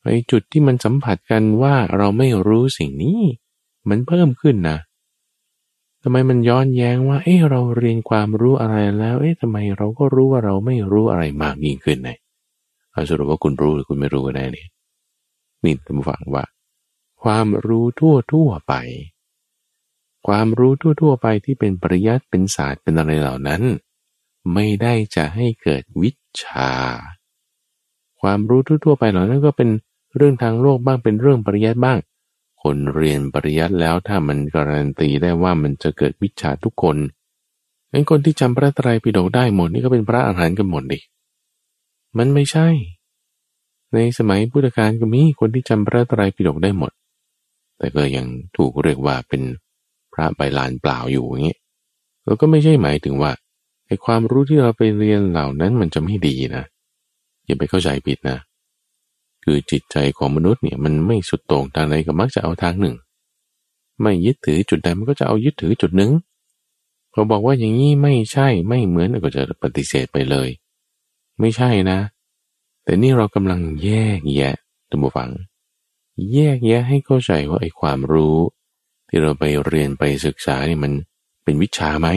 ไอจุดที่มันสัมผัสกันว่าเราไม่รู้สิ่งนี้ มันเพิ่มขึ้นนะ ทำไมมันย้อนแย้งว่า เอ้เราเรียนความรู้อะไรแล้ว เอ๊ะทำไมเราก็รู้ว่าเราไม่รู้อะไรมากยิ่งขึ้นไงเอาสรุปว่าคุณรู้หรือคุณไม่รู้ก็ได้นี่นี่ท่านผู้ฟังว่า ความรู้ทั่วทั่วไป ความรู้ทั่วทั่วไปที่เป็นปริยัติเป็นศาสตร์เป็นอะไรเหล่านั้น ไม่ได้จะให้เกิดวิชา ความรู้ทั่วๆไปเหล่านั้นก็เป็นเรื่องทางโลกบ้างเป็นเรื่องปริยัติบ้าง คนเรียนปริยัติแล้วถ้ามันการันตีได้ว่ามันจะเกิดวิชาทุกคนงั้นคนที่จำพระไตรปิฎกได้หมดนี่ก็เป็นพระอรหันต์กันหมดดิ มันไม่ใช่ ในสมัยพุทธกาลก็มีคนที่จำพระไตรปิฎกได้หมด แต่ก็ยังถูกเรียกว่าเป็นพระใบลานเปล่าอยู่อย่างนี้เราก็ไม่ใช่หมายถึงว่าไอ้ความรู้ที่เราไปเรียนเหล่านั้นมันจะไม่ดีนะอย่าไปเข้าใจผิดนะ คือจิตใจของมนุษย์เนี่ยมันไม่สุดโต่งทางใดก็มักจะเอาทางหนึ่ง ไม่ยึดถือจุดใดมันก็จะเอายึดถือจุดหนึ่งพอบอกว่าอย่างนี้ไม่ใช่ไม่เหมือนก็จะปฏิเสธไปเลย ไม่ใช่นะ แต่นี่เรากำลังแยกแยะตัมบูฟัง แยกแยะให้เข้าใจว่าไอ้ความรู้ ที่เราไปเรียนไปศึกษาเนี่ยมันเป็นวิชาไหม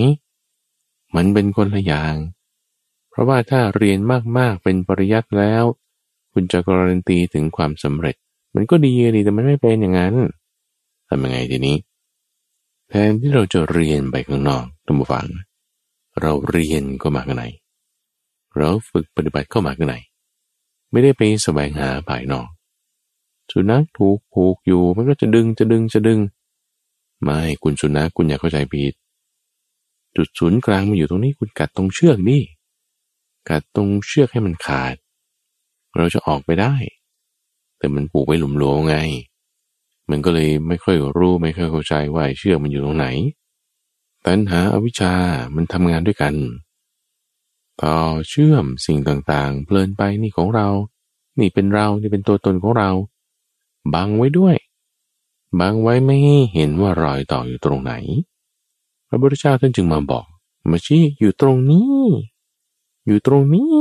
มันเป็นคนละอย่าง เพราะว่าถ้าเรียนมากๆเป็นปริยัติแล้ว คุณจะการันตีถึงความสำเร็จ มันก็ดีดีแต่มันไม่เป็นอย่างนั้นทำยังไงทีนี้ แทนที่เราจะเรียนไปข้างนอกท่านผู้ฟัง เราเรียนก็มาข้างใน เราฝึกปฏิบัติเข้ามาข้างใน ไม่ได้ไปแสวงหาภายนอก สุนัขถูกผูกอยู่มันก็จะดึงจะดึงจะดึง ไม่คุณสุนัขคุณอย่าเข้าใจผิด จุดศูนย์กลางมันอยู่ตรงนี้คุณกัดตรงเชือกนี่ กัดตรงเชือกให้มันขาด เราจะออกไปได้ แต่มันปลูกไว้หลุมหลวงไง มันก็เลยไม่ค่อยรู้ไม่ค่อยเข้าใจว่าเชื่อมันอยู่ตรงไหน ตัณหาอาวิชชา มันทำงานด้วยกันต่อเชื่อมสิ่งต่างๆ เพลินไปนี่ของเรา นี่เป็นเรา นี่เป็นตัวตนของเรา บังไว้ด้วย บังไว้ไม่ให้เห็นว่ารอยต่ออยู่ตรงไหน พระพุทธเจ้าท่านจึงมาบอก มาชี้อยู่ตรงนี้ อยู่ตรงนี้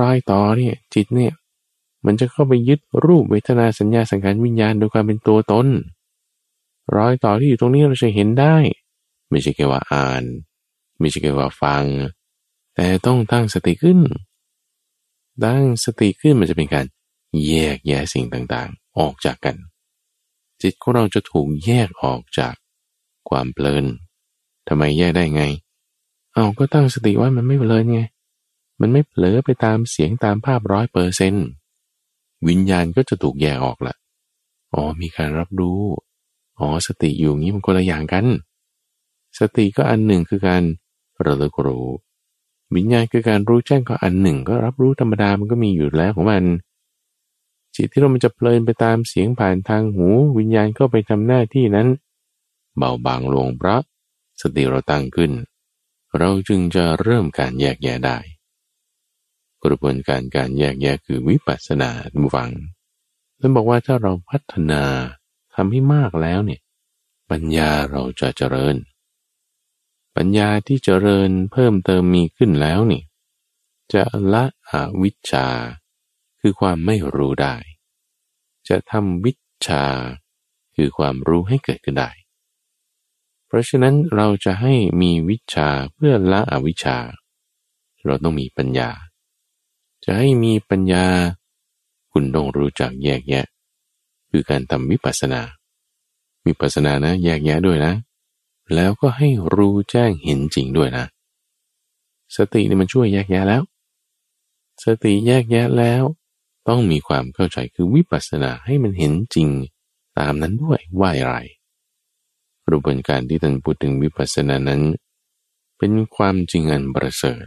รอยต่อเนี่ยจิตเนี่ย มันจะเข้าไปยึดรูปเวทนาสัญญาสังขารวิญญาณโดยความเป็นตัวตนรอยต่อที่อยู่ตรงนี้เราจะเห็นได้ ไม่ใช่แค่ว่าอ่าน ไม่ใช่แค่ว่าฟัง แต่ต้องตั้งสติขึ้น ตั้งสติขึ้นมันจะเป็นการแยกแยะสิ่งต่างๆ ออกจากกัน จิตของเราจะถูกแยกออกจากความเพลินทำไมแยกได้ไง เอาก็ตั้งสติว่ามันไม่เพลินไง มันไม่เผลอไปตามเสียงตามภาพร้อยเปอร์เซนต์วิญญาณก็จะถูกแยกออกละอ๋อมีการรับรู้อ๋อสติอยู่งี้มันคนละอย่างกัน สติก็อันหนึ่งคือการระลึกรู้วิญญาณคือการรู้แจ้งก็อันหนึ่ง ก็รับรู้ธรรมดามันก็มีอยู่แล้วของมันจิตที่เรามันจะเพลินไปตามเสียงผ่านทางหู วิญญาณก็ไปทำหน้าที่นั้น เบาบางลงเพราะสติเราตั้งขึ้น เราจึงจะเริ่มการแยกแยะได้ กระบวนการการแยกแยะคือวิปัสสนาบุฟังท่านบอกว่าถ้าเราพัฒนาทำให้มากแล้วเนี่ย ปัญญาเราจะเจริญ ปัญญาที่เจริญเพิ่มเติมมีขึ้นแล้วนี่ จะละอวิชชา คือความไม่รู้ได้ จะทำวิชา คือความรู้ให้เกิดขึ้นได้ เพราะฉะนั้นเราจะให้มีวิชาเพื่อละอวิชชา เราต้องมีปัญญา จะให้มีปัญญา คุณต้องรู้จักแยกแยะ คือการทำวิปัสสนา วิปัสสนานะ แยกแยะด้วยนะ แล้วก็ให้รู้แจ้งเห็นจริงด้วยนะ สตินี่มันช่วยแยกแยะแล้ว สติแยกแยะแล้ว ต้องมีความเข้าใจคือวิปัสสนาให้มันเห็นจริง ตามนั้นด้วยว่าอะไรกระบวนการที่ท่านพูดถึงวิปัสสนานั้น เป็นความจริงอันประเสริฐ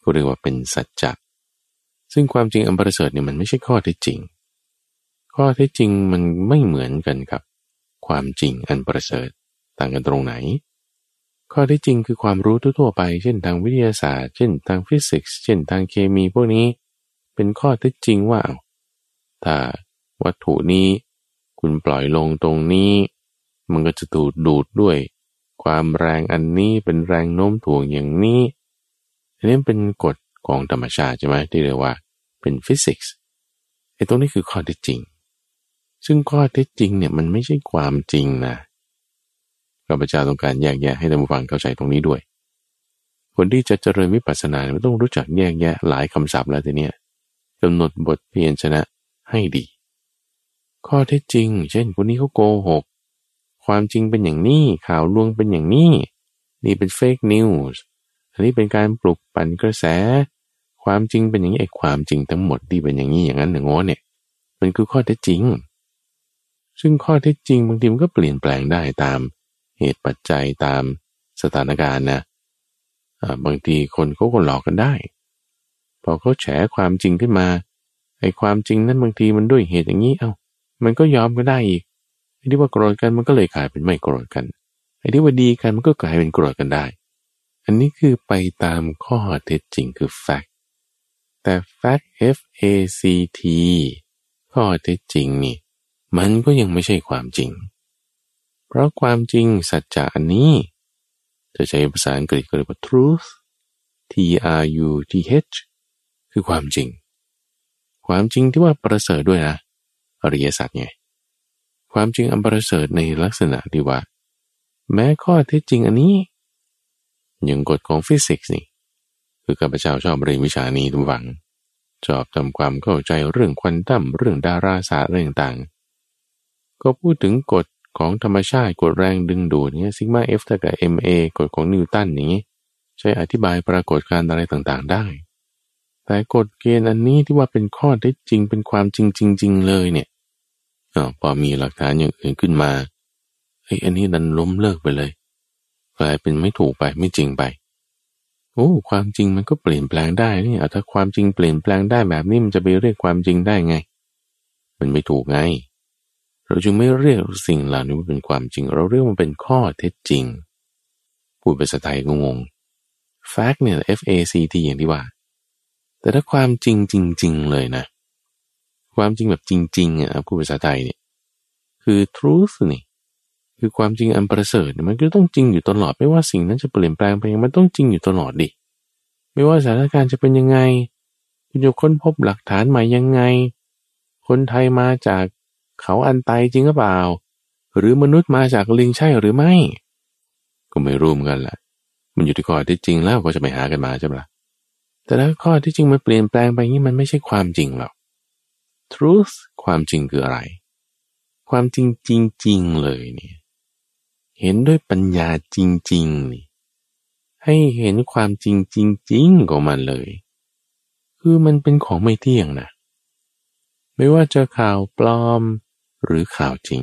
ก็เรียกว่าเป็นสัจจะ ซึ่งความจริงอันประเสริฐเนี่ยมันไม่ใช่ข้อเท็จจริง ข้อเท็จจริงมันไม่เหมือนกันกับ ความจริงอันประเสริฐต่างกันตรงไหน ข้อเท็จจริงคือความรู้ทั่วไป เช่นทางวิทยาศาสตร์ เช่นทางฟิสิกส์ เช่นทางเคมีพวกนี้ เป็นข้อเท็จจริงว่าถ้าวัตถุนี้ คุณปล่อยลงตรงนี้ มันก็จะถูกดูดด้วย ความแรงอันนี้เป็นแรงโน้มถ่วงอย่างนี้อันนี้เป็นกฎ ของธรรมชาติใช่ไหมที่เรียกว่าเป็นฟิสิกส์ไอ้ตรงนี้คือข้อเท็จจริง ซึ่งข้อเท็จจริงเนี่ยมันไม่ใช่ความจริงนะข้าพเจ้าต้องการแยกแยะให้ท่านผู้ฟังเข้าใจตรงนี้ด้วย คนที่จะเจริญวิปัสสนาเนี่ยต้องรู้จักแยกแยะหลายคำศัพท์แล้วทีเนี้ยกำหนดบทเพียรชนะให้ดี ข้อเท็จจริง เช่นคนนี้เขาโกหก ความจริงเป็นอย่างนี้ข่าวลวงเป็นอย่างนี้ นี่เป็นเฟกนิวส์ อันนี้เป็นการปลุกปั่นกระแส ความจริงเป็นอย่างนี้ไอ้ความจริงทั้งหมดที่เป็นอย่างนี้อย่างนั้นอย่างโน้เนี่ย มันคือข้อเท็จจริง ซึ่งข้อเท็จจริงบางทีมันก็เปลี่ยนแปลงได้ตามเหตุปัจจัยตามสถานการณ์นะบางทีคนเขาก็หลอกกันได้ พอเขาแฉความจริงขึ้นมาไอ้ความจริงนั้นบางทีมันด้วยเหตุอย่างนี้เอา้ามันก็ยอมก็ได้อีกไอ้ที่ว่าโกรธกันมันก็เลยกลายเป็นไม่โกรธกันไอ้ที่ว่าดีกันมันก็กลายเป็นโกรธกันได้ อันนี้คือไปตามข้อเท็จจริงคือ fact แต่ fact F A C T ข้อเท็จจริงนี่ มันก็ยังไม่ใช่ความจริง เพราะความจริงสัจจะอันนี้ จะใช้ภาษาอังกฤษก็เรียกว่า truth T R U T H คือความจริง ความจริงที่ว่าประเสริฐด้วยนะอริยสัจไงความจริงอันประเสริฐในลักษณะที่ว่า แม้ข้อเท็จจริงอันนี้ อย่างกฎของฟิสิกส์นี่คือข้าพเจ้าชอบเรียนวิชานี้ท่านผู้ฟัง ชอบทำความเข้าใจเรื่องควอนตัมเรื่องดาราศาสตร์เรื่องต่างก็พูดถึงกฎของธรรมชาติกฎแรงดึงดูดเนี่ย sigma F เท่ากับ ma กฎของนิวตันอย่างนี้ ใช้อธิบายปรากฏการณ์อะไรต่างๆ ได้ แต่กฎเกณฑ์อันนี้ที่ว่าเป็นข้อได้จริงเป็นความจริงจริงๆเลยเนี่ยอพอมีหลักฐานอย่างอื่นขึ้นมาไอ้อันนี้ดันล้มเลิกไปเลย กลายเป็นไม่ถูกไปไม่จริงไปโอ้ความจริงมันก็เปลี่ยนแปลงได้นี่ถ้าความจริงเปลี่ยนแปลงได้แบบนี้มันจะไปเรียกความจริงได้ไง มันไม่ถูกไง เราจึงไม่เรียกสิ่งเหล่านี้ว่าเป็นความจริง เราเรียกมันเป็นข้อเท็จจริง พูดภาษาไทยงงๆ fact เนี่ย F A C T อย่างที่ว่า แต่ถ้าความจริงจริง ๆ เลยนะ ความจริงแบบจริงๆอะพูดภาษาไทยเนี่ยคือ truth นี่ คือความจริงอันประเสริฐมันก็ต้องจริงอยู่ตลอดไม่ว่าสิ่งนั้นจะเปลี่ยนแปลงไปยังมันต้องจริงอยู่ตลอดดิไม่ว่าสถานการณ์จะเป็นยังไง คุณจะค้นพบหลักฐานใหม่ยังไง คนไทยมาจากเขาอันไตจริงหรือเปล่า หรือมนุษย์มาจากลิงใช่หรือไม่ ก็ไม่รู้เหมือนกันแหละมันอยู่ที่ข้อที่จริงแล้วก็จะไปหากันมาใช่ไหมล่ะแต่ถ้าข้อที่จริงมันเปลี่ยนแปลงไปนี้มันไม่ใช่ความจริงหรอก truth ความจริงคืออะไร ความจริงจริงๆเลยเนี่ย เห็นด้วยปัญญาจริงๆนี่ให้เห็นความจริงจริงๆของมันเลย คือมันเป็นของไม่เที่ยงนะไม่ว่าจะข่าวปลอมหรือข่าวจริง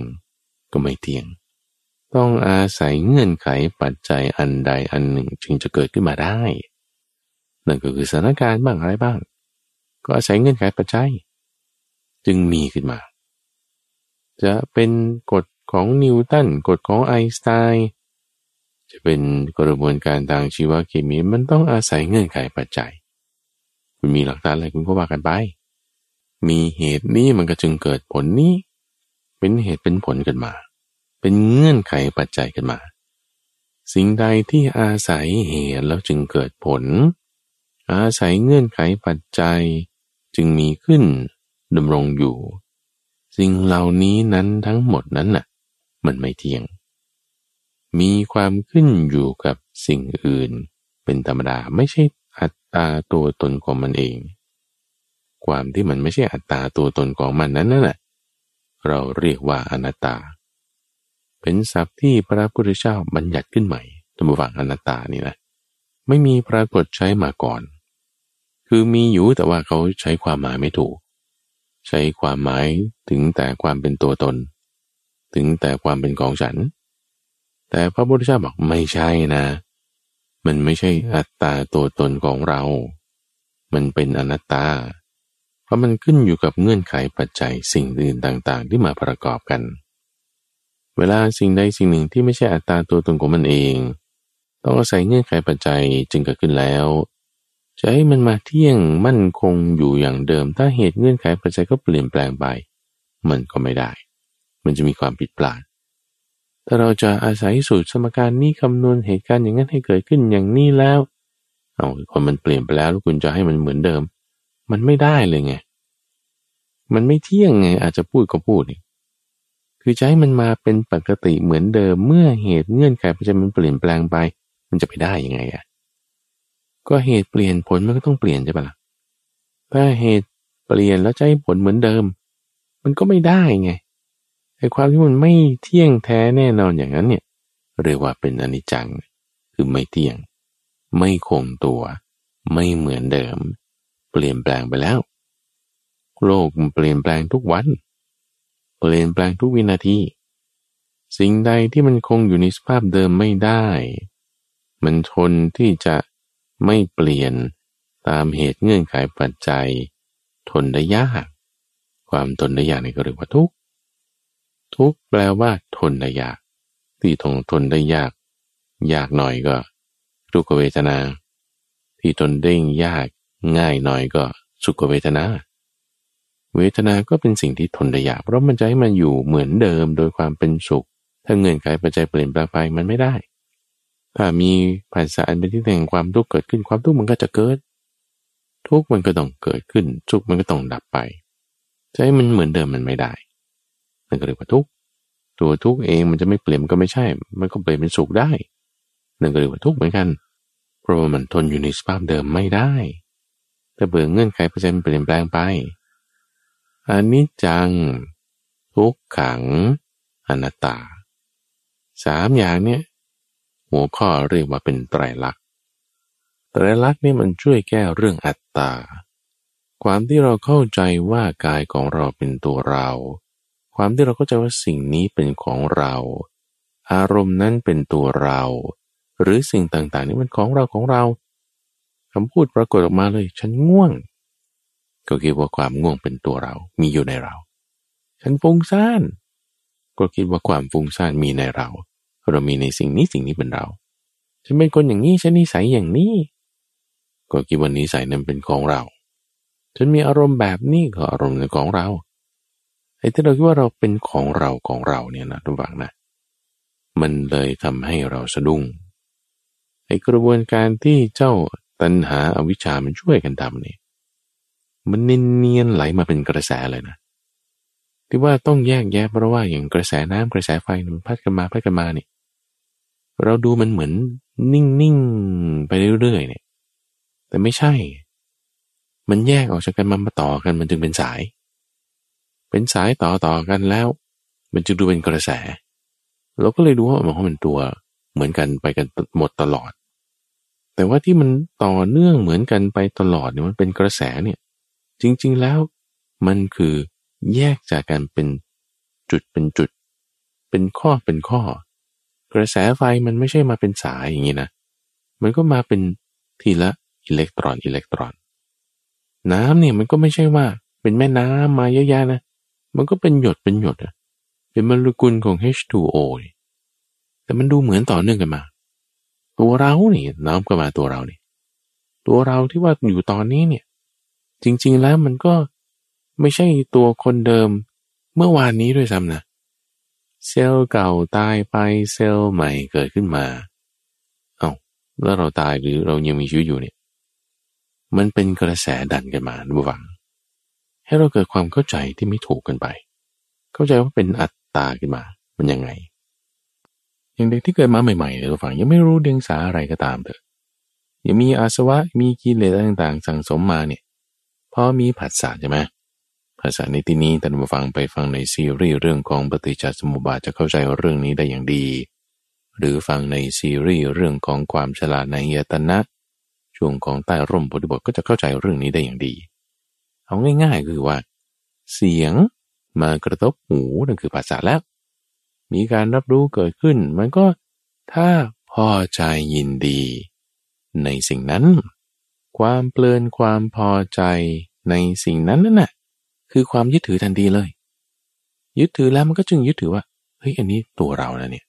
ก็ไม่เที่ยง ต้องอาศัยเงื่อนไขปัจจัยอันใดอันหนึ่งจึงจะเกิดขึ้นมาได้ นั่นก็คือสถานการณ์บ้างอะไรบ้าง ก็อาศัยเงื่อนไขปัจจัย จึงมีขึ้นมา จะเป็นกฎ ของนิวตันกฎของไอน์สไตน์จะเป็นกระบวนการทางชีวเคมีมันต้องอาศัยเงื่อนไขปัจจัย คุณมีหลักฐานอะไรคุณก็ว่ากันไป มีเหตุนี้มันก็จึงเกิดผลนี้ เป็นเหตุเป็นผลกันมา เป็นเงื่อนไขปัจจัยกันมา สิ่งใดที่อาศัยเหตุแล้วจึงเกิดผล อาศัยเงื่อนไขปัจจัยจึงมีขึ้นดำรงอยู่ สิ่งเหล่านี้นั้นทั้งหมดนั้นน่ะ มันไม่เที่ยง มีความขึ้นอยู่กับสิ่งอื่น เป็นธรรมดาไม่ใช่อัตตาตัวตนของมันเอง ความที่มันไม่ใช่อัตตาตัวตนของมันนั้นนั่นแหละเราเรียกว่าอนัตตา เป็นศัพท์ที่พระพุทธเจ้าบัญญัติขึ้นใหม่ตัมวังอนัตตานี่นะไม่มีปรากฏใช้มาก่อน คือมีอยู่แต่ว่าเขาใช้ความหมายไม่ถูก ใช้ความหมายถึงแต่ความเป็นตัวตน ถึงแต่ความเป็นของฉัน แต่พระพุทธเจ้าบอกไม่ใช่นะ มันไม่ใช่อัตตาตัวตนของเรา มันเป็นอนัตตา เพราะมันขึ้นอยู่กับเงื่อนไขปัจจัยสิ่งอื่นต่าง ๆ ที่มาประกอบกัน เวลาสิ่งใดสิ่งหนึ่งที่ไม่ใช่อัตตาตัวตนของมันเอง ต้องอาศัยเงื่อนไขปัจจัยจึงเกิดขึ้นแล้วจะให้มันมาเที่ยงมั่นคงอยู่อย่างเดิม ถ้าเหตุเงื่อนไขปัจจัยก็เปลี่ยนแปลงไป มันก็ไม่ได้ มันจะมีความผิดพลาด ถ้าเราจะอาศัยสูตรสมการนี้คำนวณเหตุการณ์อย่างนั้นให้เกิดขึ้นอย่างนี้แล้ว เอาคนมันเปลี่ยนไปแล้วแล้วคุณจะให้มันเหมือนเดิม มันไม่ได้เลยไง มันไม่เที่ยงไง อาจจะพูดก็พูดนี่คือจะให้มันมาเป็นปกติเหมือนเดิม เมื่อเหตุเงื่อนไขปัจจัยมันเปลี่ยนแปลงไป มันจะไปได้ยังไงอะก็เหตุเปลี่ยนผลมันก็ต้องเปลี่ยนใช่ปะละ่ะถ้าเหตุเปลี่ยนแล้วจะให้ผลเหมือนเดิม มันก็ไม่ได้ไง ไอ้ความที่มันไม่เที่ยงแท้แน่นอนอย่างนั้นเนี่ยเรียกว่าเป็นอนิจจัง คือไม่เที่ยง ไม่คงตัว ไม่เหมือนเดิม เปลี่ยนแปลงไปแล้ว โลกมันเปลี่ยนแปลงทุกวัน เปลี่ยนแปลงทุกวินาที สิ่งใดที่มันคงอยู่ในสภาพเดิมไม่ได้ มันทนที่จะไม่เปลี่ยนตามเหตุเงื่อนไขปัจจัย ทนได้ยาก ความทนได้ยากนี่ก็เรียกว่าทุกข์ ทุกแปลว่า ทนได้ยาก ที่ทนทนได้ยาก ยากหน่อยก็ทุกขเวทนา ที่ทนได้ยาก ง่ายหน่อยก็สุขเวทนา เวทนาก็เป็นสิ่งที่ทนได้ยาก เพราะมันจะให้มันอยู่เหมือนเดิมโดยความเป็นสุข ถ้าเงื่อนไขปัจจัยเปลี่ยนแปลงไปมันไม่ได้ ถ้ามีภาษาอันเป็นที่แห่งความทุกข์เกิดขึ้นความทุกข์มันก็จะเกิด ทุกข์มันก็ต้องเกิดขึ้นสุขมันก็ต้องดับไปจะให้มันเหมือนเดิมมันไม่ได้ นั่นก็เรียกว่าทุกตัวทุกเองมันจะไม่เปลี่ยนก็ไม่ใช่ มันก็เปลี่ยนเป็นสุขได้นั่นก็เรียกว่าทุกเหมือนกัน เพราะว่ามันทนอยู่ในสภาพเดิมไม่ได้ แต่เบื่อเงื่อนไขเปอร์เซ็นต์เปลี่ยนแปลงไปอันนี้จัง ทุกขัง อนัตตาสามอย่างเนี้ยหัวข้อเรียกว่าเป็นไตรลักษณ์ไตรลักษณ์นี่มันช่วยแก้เรื่องอัตตา ความที่เราเข้าใจว่ากายของเราเป็นตัวเรา ความที่เราก็จะว่าสิ่งนี้เป็นของเรา อารมณ์นั้นเป็นตัวเรา หรือสิ่งต่างๆ นี่มันของเราของเราคำพูดปรากฏออกมาเลย ฉันง่วง ก็คิดว่าความง่วงเป็นตัวเรา มีอยู่ในเรา ฉันฟุ้งซ่าน ก็คิดว่าความฟุ้งซ่านมีในเรา เรามีในสิ่งนี้สิ่งนี้เป็นเรา ฉันเป็นคนอย่างนี้ฉันนิสัยอย่างนี้ ก็คิดว่านิสัยนั้นเป็นของเรา ฉันมีอารมณ์แบบนี้ก็อารมณ์ของเรา อ้ที่เราคิดว่าเราเป็นของเราของเราเนี่ยนะทุกฝังนะมันเลยทำให้เราสะดุ้งไอ้กระบวนการที่เจ้าตัณหาอาวิชามันช่วยกันทำนี่มันเนียนๆไหลมาเป็นกระแสเลยนะที่ว่าต้องแยกแยะเพราะว่าอย่างกระแสน้ำกระแสไฟมันพัดกันมาพัดกันมานี่เราดูมันเหมือนนิ่งๆไปเรื่อยๆเนี่ย แต่ไม่ใช่ มันแยกออกจากกันมามาต่อกันมันจึงเป็นสาย เป็นสายต่อต่อกันแล้ว มันจึงดูเป็นกระแส เราก็เลยดูว่ามันเป็นตัวเหมือนกันไปกันหมดตลอด แต่ว่าที่มันต่อเนื่องเหมือนกันไปตลอดเนี่ยมันเป็นกระแสเนี่ย จริง ๆแล้วมันคือแยกจากกันเป็นจุดเป็นจุด เป็นข้อเป็นข้อ กระแสไฟมันไม่ใช่มาเป็นสายอย่างนี้นะมันก็มาเป็นทีละอิเล็กตรอนอิเล็กตรอน น้ำเนี่ยมันก็ไม่ใช่ว่าเป็นแม่น้ำมาเยอะๆนะ มันก็เป็นหยดเป็นหยดอะเป็นมลกุลของ H2O แต่มันดูเหมือนต่อเนื่องกันมา ตัวเรานี่น้ำก็มาตัวเรานี่ตัวเราที่ว่าอยู่ตอนนี้เนี่ย จริง ๆแล้วมันก็ไม่ใช่ตัวคนเดิมเมื่อวานนี้ด้วยซ้ำนะเซลล์เก่าตายไปเซลล์ใหม่เกิดขึ้นมาเอา้าแล้วเราตายหรือเรายังมีชีวิตอยู่เนี่ย มันเป็นกระแสดันกันมาดูฟัง ให้เราเกิดความเข้าใจที่ไม่ถูกกันไป เข้าใจว่าเป็นอัตตาขึ้นมา มันยังไง อย่างเด็กที่เกิดมาใหม่ๆเราฟังยังไม่รู้เดียงสาอะไรก็ตามเถอะยังมีอาสวะมีกิเลสต่างๆ สั่งสมมาเนี่ยพอมีผัสสะใช่ไหมผัสสะในที่นี้ท่านผู้ฟังไปฟังในซีรีส์เรื่องของปฏิจจสมุปบาทจะเข้าใจเรื่องนี้ได้อย่างดี หรือฟังในซีรีส์เรื่องของความฉลาดในเยตนะช่วงของใต้ร่มบทบทก็จะเข้าใจเรื่องนี้ได้อย่างดี เอาง่ายๆคือว่า เสียงมากระทบหูนั่นคือภาษาแล้ว มีการรับรู้เกิดขึ้น มันก็ถ้าพอใจยินดี ในสิ่งนั้น ความเพลินความพอใจในสิ่งนั้นนั่นน่ะคือความยึดถือทันทีเลย ยึดถือแล้วมันก็จึงยึดถือว่าเฮ้ยอันนี้ตัวเรานะเนี่ย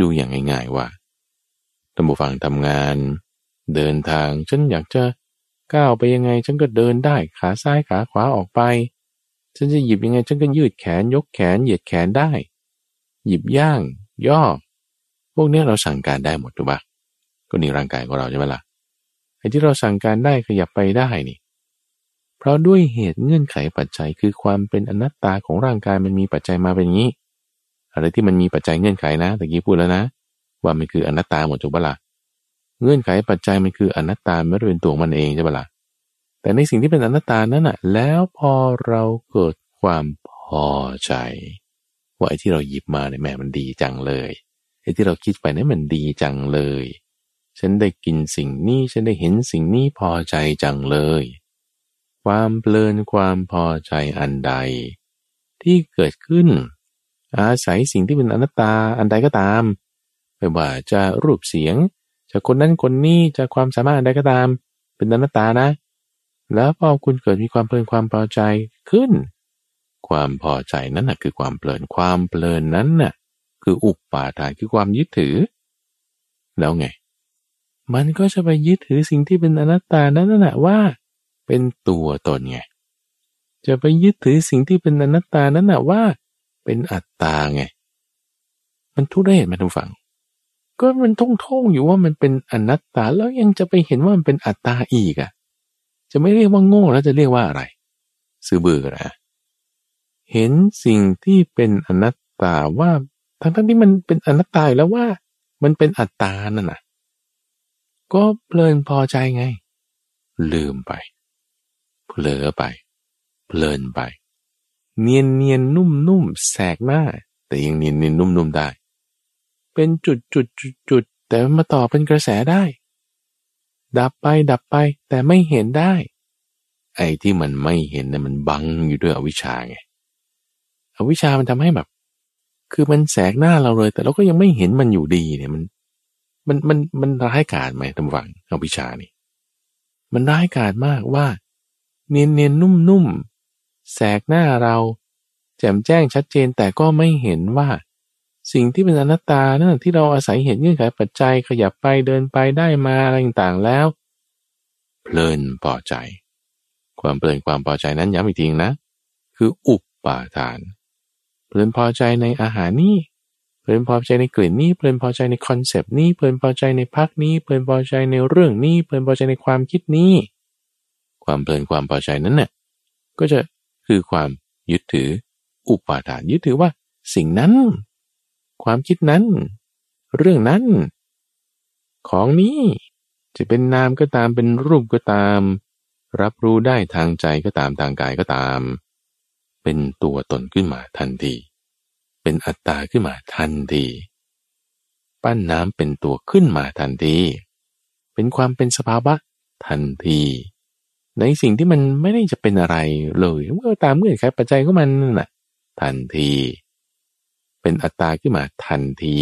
ดูอย่างง่ายๆว่าท่านผู้ฟังทำงาน เดินทางฉันอยากจะ ก้าวไปยังไงฉันก็เดินได้ขาซ้ายขาขวาออกไป ฉันจะหยิบยังไงฉันก็ยืดแขนยกแขนเหยียดแขนได้ หยิบย่าง ย่อ พวกนี้เราสั่งการได้หมดถูกปะก็นี่ร่างกายของเราใช่ไหมละ่ะไอ้ที่เราสั่งการได้ขยับไปได้นี่ เพราะด้วยเหตุเงื่อนไขปัจจัยคือความเป็นอนัตตาของร่างกายมันมีปัจจัยมาเป็นอย่างนี้ อะไรที่มันมีปัจจัยเงื่อนไขนะตะกี้พูดแล้วนะ ว่ามันคืออนัตตาหมดถูกปะละ่ะ เงื่อนไขปัจจัยมันคืออนัตตาไม่ได้เป็นตัวมันเองใช่ปะละ่ะแต่ในสิ่งที่เป็นอนัตตานั้นอะ แล้วพอเราเกิดความพอใจ ว่าไอ้ที่เราหยิบมาเนี่ยแม่มันดีจังเลยไอ้ที่เราคิดไปนี่มันดีจังเลย ฉันได้กินสิ่งนี้ฉันได้เห็นสิ่งนี้พอใจจังเลย ความเพลินความพอใจอันใด ที่เกิดขึ้น อาศัยสิ่งที่เป็นอนัตตาอันใดก็ตามไม่ว่าจะรูปเสียง จะคนนั้นคนนี้จะความสามารถใดก็ตาม เป็นอนัตตานะ แล้วพอคุณเกิดมีความเพลินความพอใจขึ้น ความพอใจนั้นนะคือความเพลินความเพลินนั้นน่ะคืออุปปาทานคือความยึดถือ แล้วไง มันก็จะไปยึดถือสิ่งที่เป็นอนัตตานั้นน่ะว่า เป็นตัวตนไงจะไปยึดถือสิ่งที่เป็นอนัตตานั้นน่ะว่า เป็นอัตตาไง มันทุเรศมาทุกฝั่ง ก็มันท่องท่อยู่ว่ามันเป็นอนัตตาแล้วยังจะไปเห็นว่ามันเป็นอัตตาอีกอะ่ะ จะไม่เรียกว่าโง่แล้วจะเรียกว่าอะไรซื้อเบื่อนะเห็นสิ่งที่เป็นอนัตตาว่าทั้งทั้งที่มันเป็นอนัตตาแล้วว่า มันเป็นอัตตานั่นน่ะ ก็เพลินพอใจไง ลืมไป เผลอไป เพลินไป เนียนเนียนนุ่มนุ่มแสกหน้า แต่ยังเนียนเนียนนุ่มนุ่มได้ เป็นจุดจุดจุดจุดแต่มาต่อเป็นกระแสได้ ดับไปดับไปแต่ไม่เห็นได้ ไอ้ที่มันไม่เห็นเนี่ยมันบังอยู่ด้วยอวิชชาไงอวิชชามันทำให้แบบ คือมันแสกหน้าเราเลย แต่เราก็ยังไม่เห็นมันอยู่ดีเนี่ยมันมันมันมันร้ายกาจไหมทำฝังอวิชชานี่ มันร้ายกาจมากว่า เนียนเนียนนุ่มนุ่มแสกหน้าเรา แจ่มแจ้งชัดเจนแต่ก็ไม่เห็นว่า สิ่งที่เป็นอนัตตานั่นที่เราอาศัยเห็นเงื่อนไขปัจจัยขยับไปเดินไปได้มาอะไรต่างๆแล้ว เพลินพอใจ ความเพลินความพอใจนั้นย้ำอีกทีนะ คืออุปปาทาน เพลินพอใจในอาหารนี้เพลินพอใจในกลิ่นนี้เพลินพอใจใน concept นี้เพลินพอใจในภาคนี้เพลินพอใจในเรื่องนี้เพลินพอใจในความคิดนี้ ความเพลินความพอใจนั้นเนี่ยก็จะคือความยึดถืออุปาทาน ยึดถือว่าสิ่งนั้น ความคิดนั้น เรื่องนั้น ของนี้จะเป็นนามก็ตามเป็นรูปก็ตาม รับรู้ได้ทางใจก็ตามทางกายก็ตาม เป็นตัวตนขึ้นมาทันที เป็นอัตตาขึ้นมาทันที ปั้นน้ำเป็นตัวขึ้นมาทันที เป็นความเป็นสภาวะทันที ในสิ่งที่มันไม่ได้จะเป็นอะไรเลยเมื่อตามเงื่อนไขปัจจัยของมันน่ะ ทันที เป็นอัตตาขึ้นมาทันที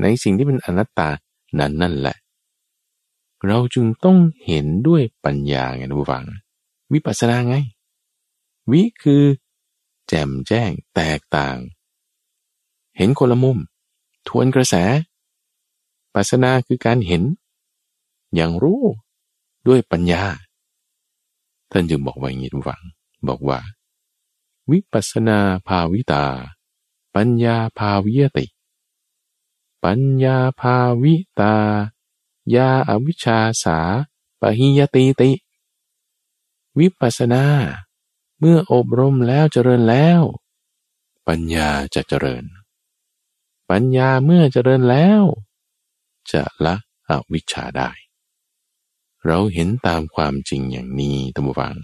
ในสิ่งที่เป็นอนัตตานั้นนั่นแหละ เราจึงต้องเห็นด้วยปัญญาไงนะผู้ฟัง วิปัสสนาไง วิคือ แจ่มแจ้งแตกต่าง เห็นคนละมุม ทวนกระแส ปัสนาคือการเห็น อย่างรู้ด้วยปัญญา ท่านจึงบอกว่าอย่างนี้ทุกฝัง บอกว่า วิปัสนาภาวิตา ปัญญาภาวิยติ ปัญญาภาวิตายาอวิชชาสาปหิยติติ วิปัสนา เมื่ออบรมแล้วเจริญแล้ว ปัญญาจะเจริญ ปัญญาเมื่อเจริญแล้ว จะละอวิชชาได้ เราเห็นตามความจริงอย่างนี้ตัมวัง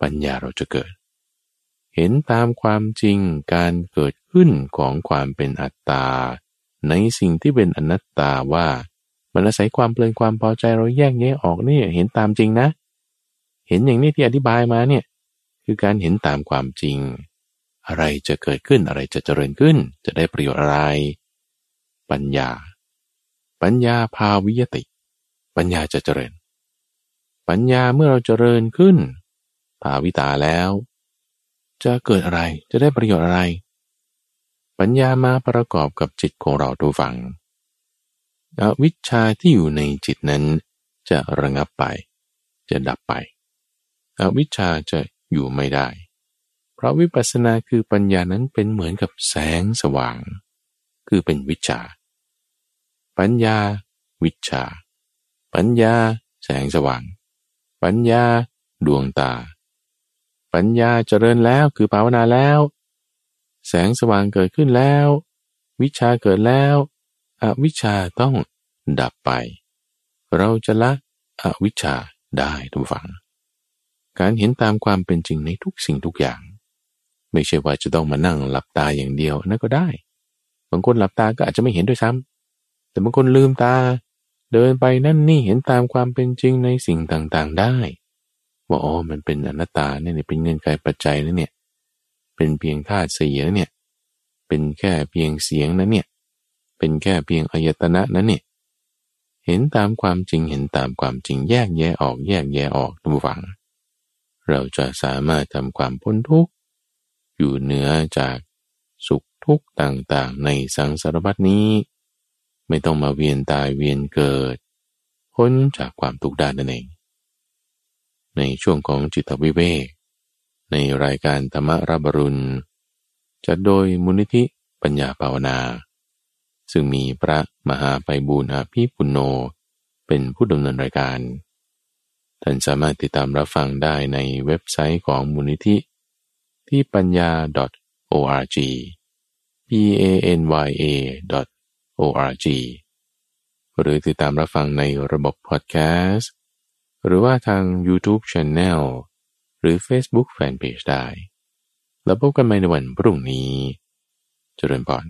ปัญญาเราจะเกิด เห็นตามความจริงการเกิดขึ้นของความเป็นอัตตา ในสิ่งที่เป็นอนัตตาว่า มันอาศัยความเพลินความพอใจเราแยกแยะออกนี่เห็นตามจริงนะ เห็นอย่างนี้ที่อธิบายมาเนี่ยคือการเห็นตามความจริง อะไรจะเกิดขึ้นอะไรจะเจริญขึ้น จะได้ประโยชน์อะไร ปัญญา ปัญญาภาวิยติ ปัญญาจะเจริญ ปัญญาเมื่อเราเจริญขึ้นภาวิตาแล้ว จะเกิดอะไรจะได้ประโยชน์อะไร ปัญญามาประกอบกับจิตของเราดูฟังอวิชชาที่อยู่ในจิตนั้นจะระงับไป จะดับไปอวิชชาจะอยู่ไม่ได้ เพราะวิปัสสนาคือปัญญานั้นเป็นเหมือนกับแสงสว่าง คือเป็นวิชา ปัญญา วิชา ปัญญา แสงสว่าง ปัญญา ดวงตา ปัญญาเจริญแล้วคือภาวนาแล้ว แสงสว่างเกิดขึ้นแล้ว วิชาเกิดแล้วอวิชาต้องดับไป เราจะละอวิชาได้ทุกฝัง การเห็นตามความเป็นจริงในทุกสิ่งทุกอย่าง ไม่ใช่ว่าจะต้องมานั่งหลับตาอย่างเดียวนั่นก็ได้บางคนหลับตาก็อาจจะไม่เห็นด้วยซ้ำแต่บางคนลืมตา เดินไปนั่นนี่เห็นตามความเป็นจริงในสิ่งต่างๆได้ ว่าอ๋อมันเป็นอนัตตาเนี่ยเป็นเงินไขปัจจัยนะเนี่ย เป็นเพียงธาตุเสียเนี่ย เป็นแค่เพียงเสียงนะเนี่ย เป็นแค่เพียงอายตนะนั้นเนี่ย เห็นตามความจริงเห็นตามความจริงแยกแยะออกแยกแยะออกทุกฝัง เราจะสามารถทำความพ้นทุกข์อยู่เหนือจากสุขทุกข์ต่างๆ ในสังสารวัตนี้ ไม่ต้องมาเวียนตายเวียนเกิดพ้นจากความทุกข์ได้นั่นเอง ในช่วงของจิตวิเวกในรายการธรรมรับรุณ จัดโดยมูลนิธิปัญญาภาวนา ซึ่งมีพระมหาไปบูรณาภิปุโนเป็นผู้ดำเนินรายการ ท่านสามารถติดตามรับฟังได้ในเว็บไซต์ของมูลนิธิที่ปัญญา .org p a n y a .org หรือติดตามรับฟังในระบบพอดแคสต์ หรือว่าทาง YouTube Channel หรือ Facebook Fanpage ได้ แล้วพบกันใหม่ในวันพรุ่งนี้ เจริญพร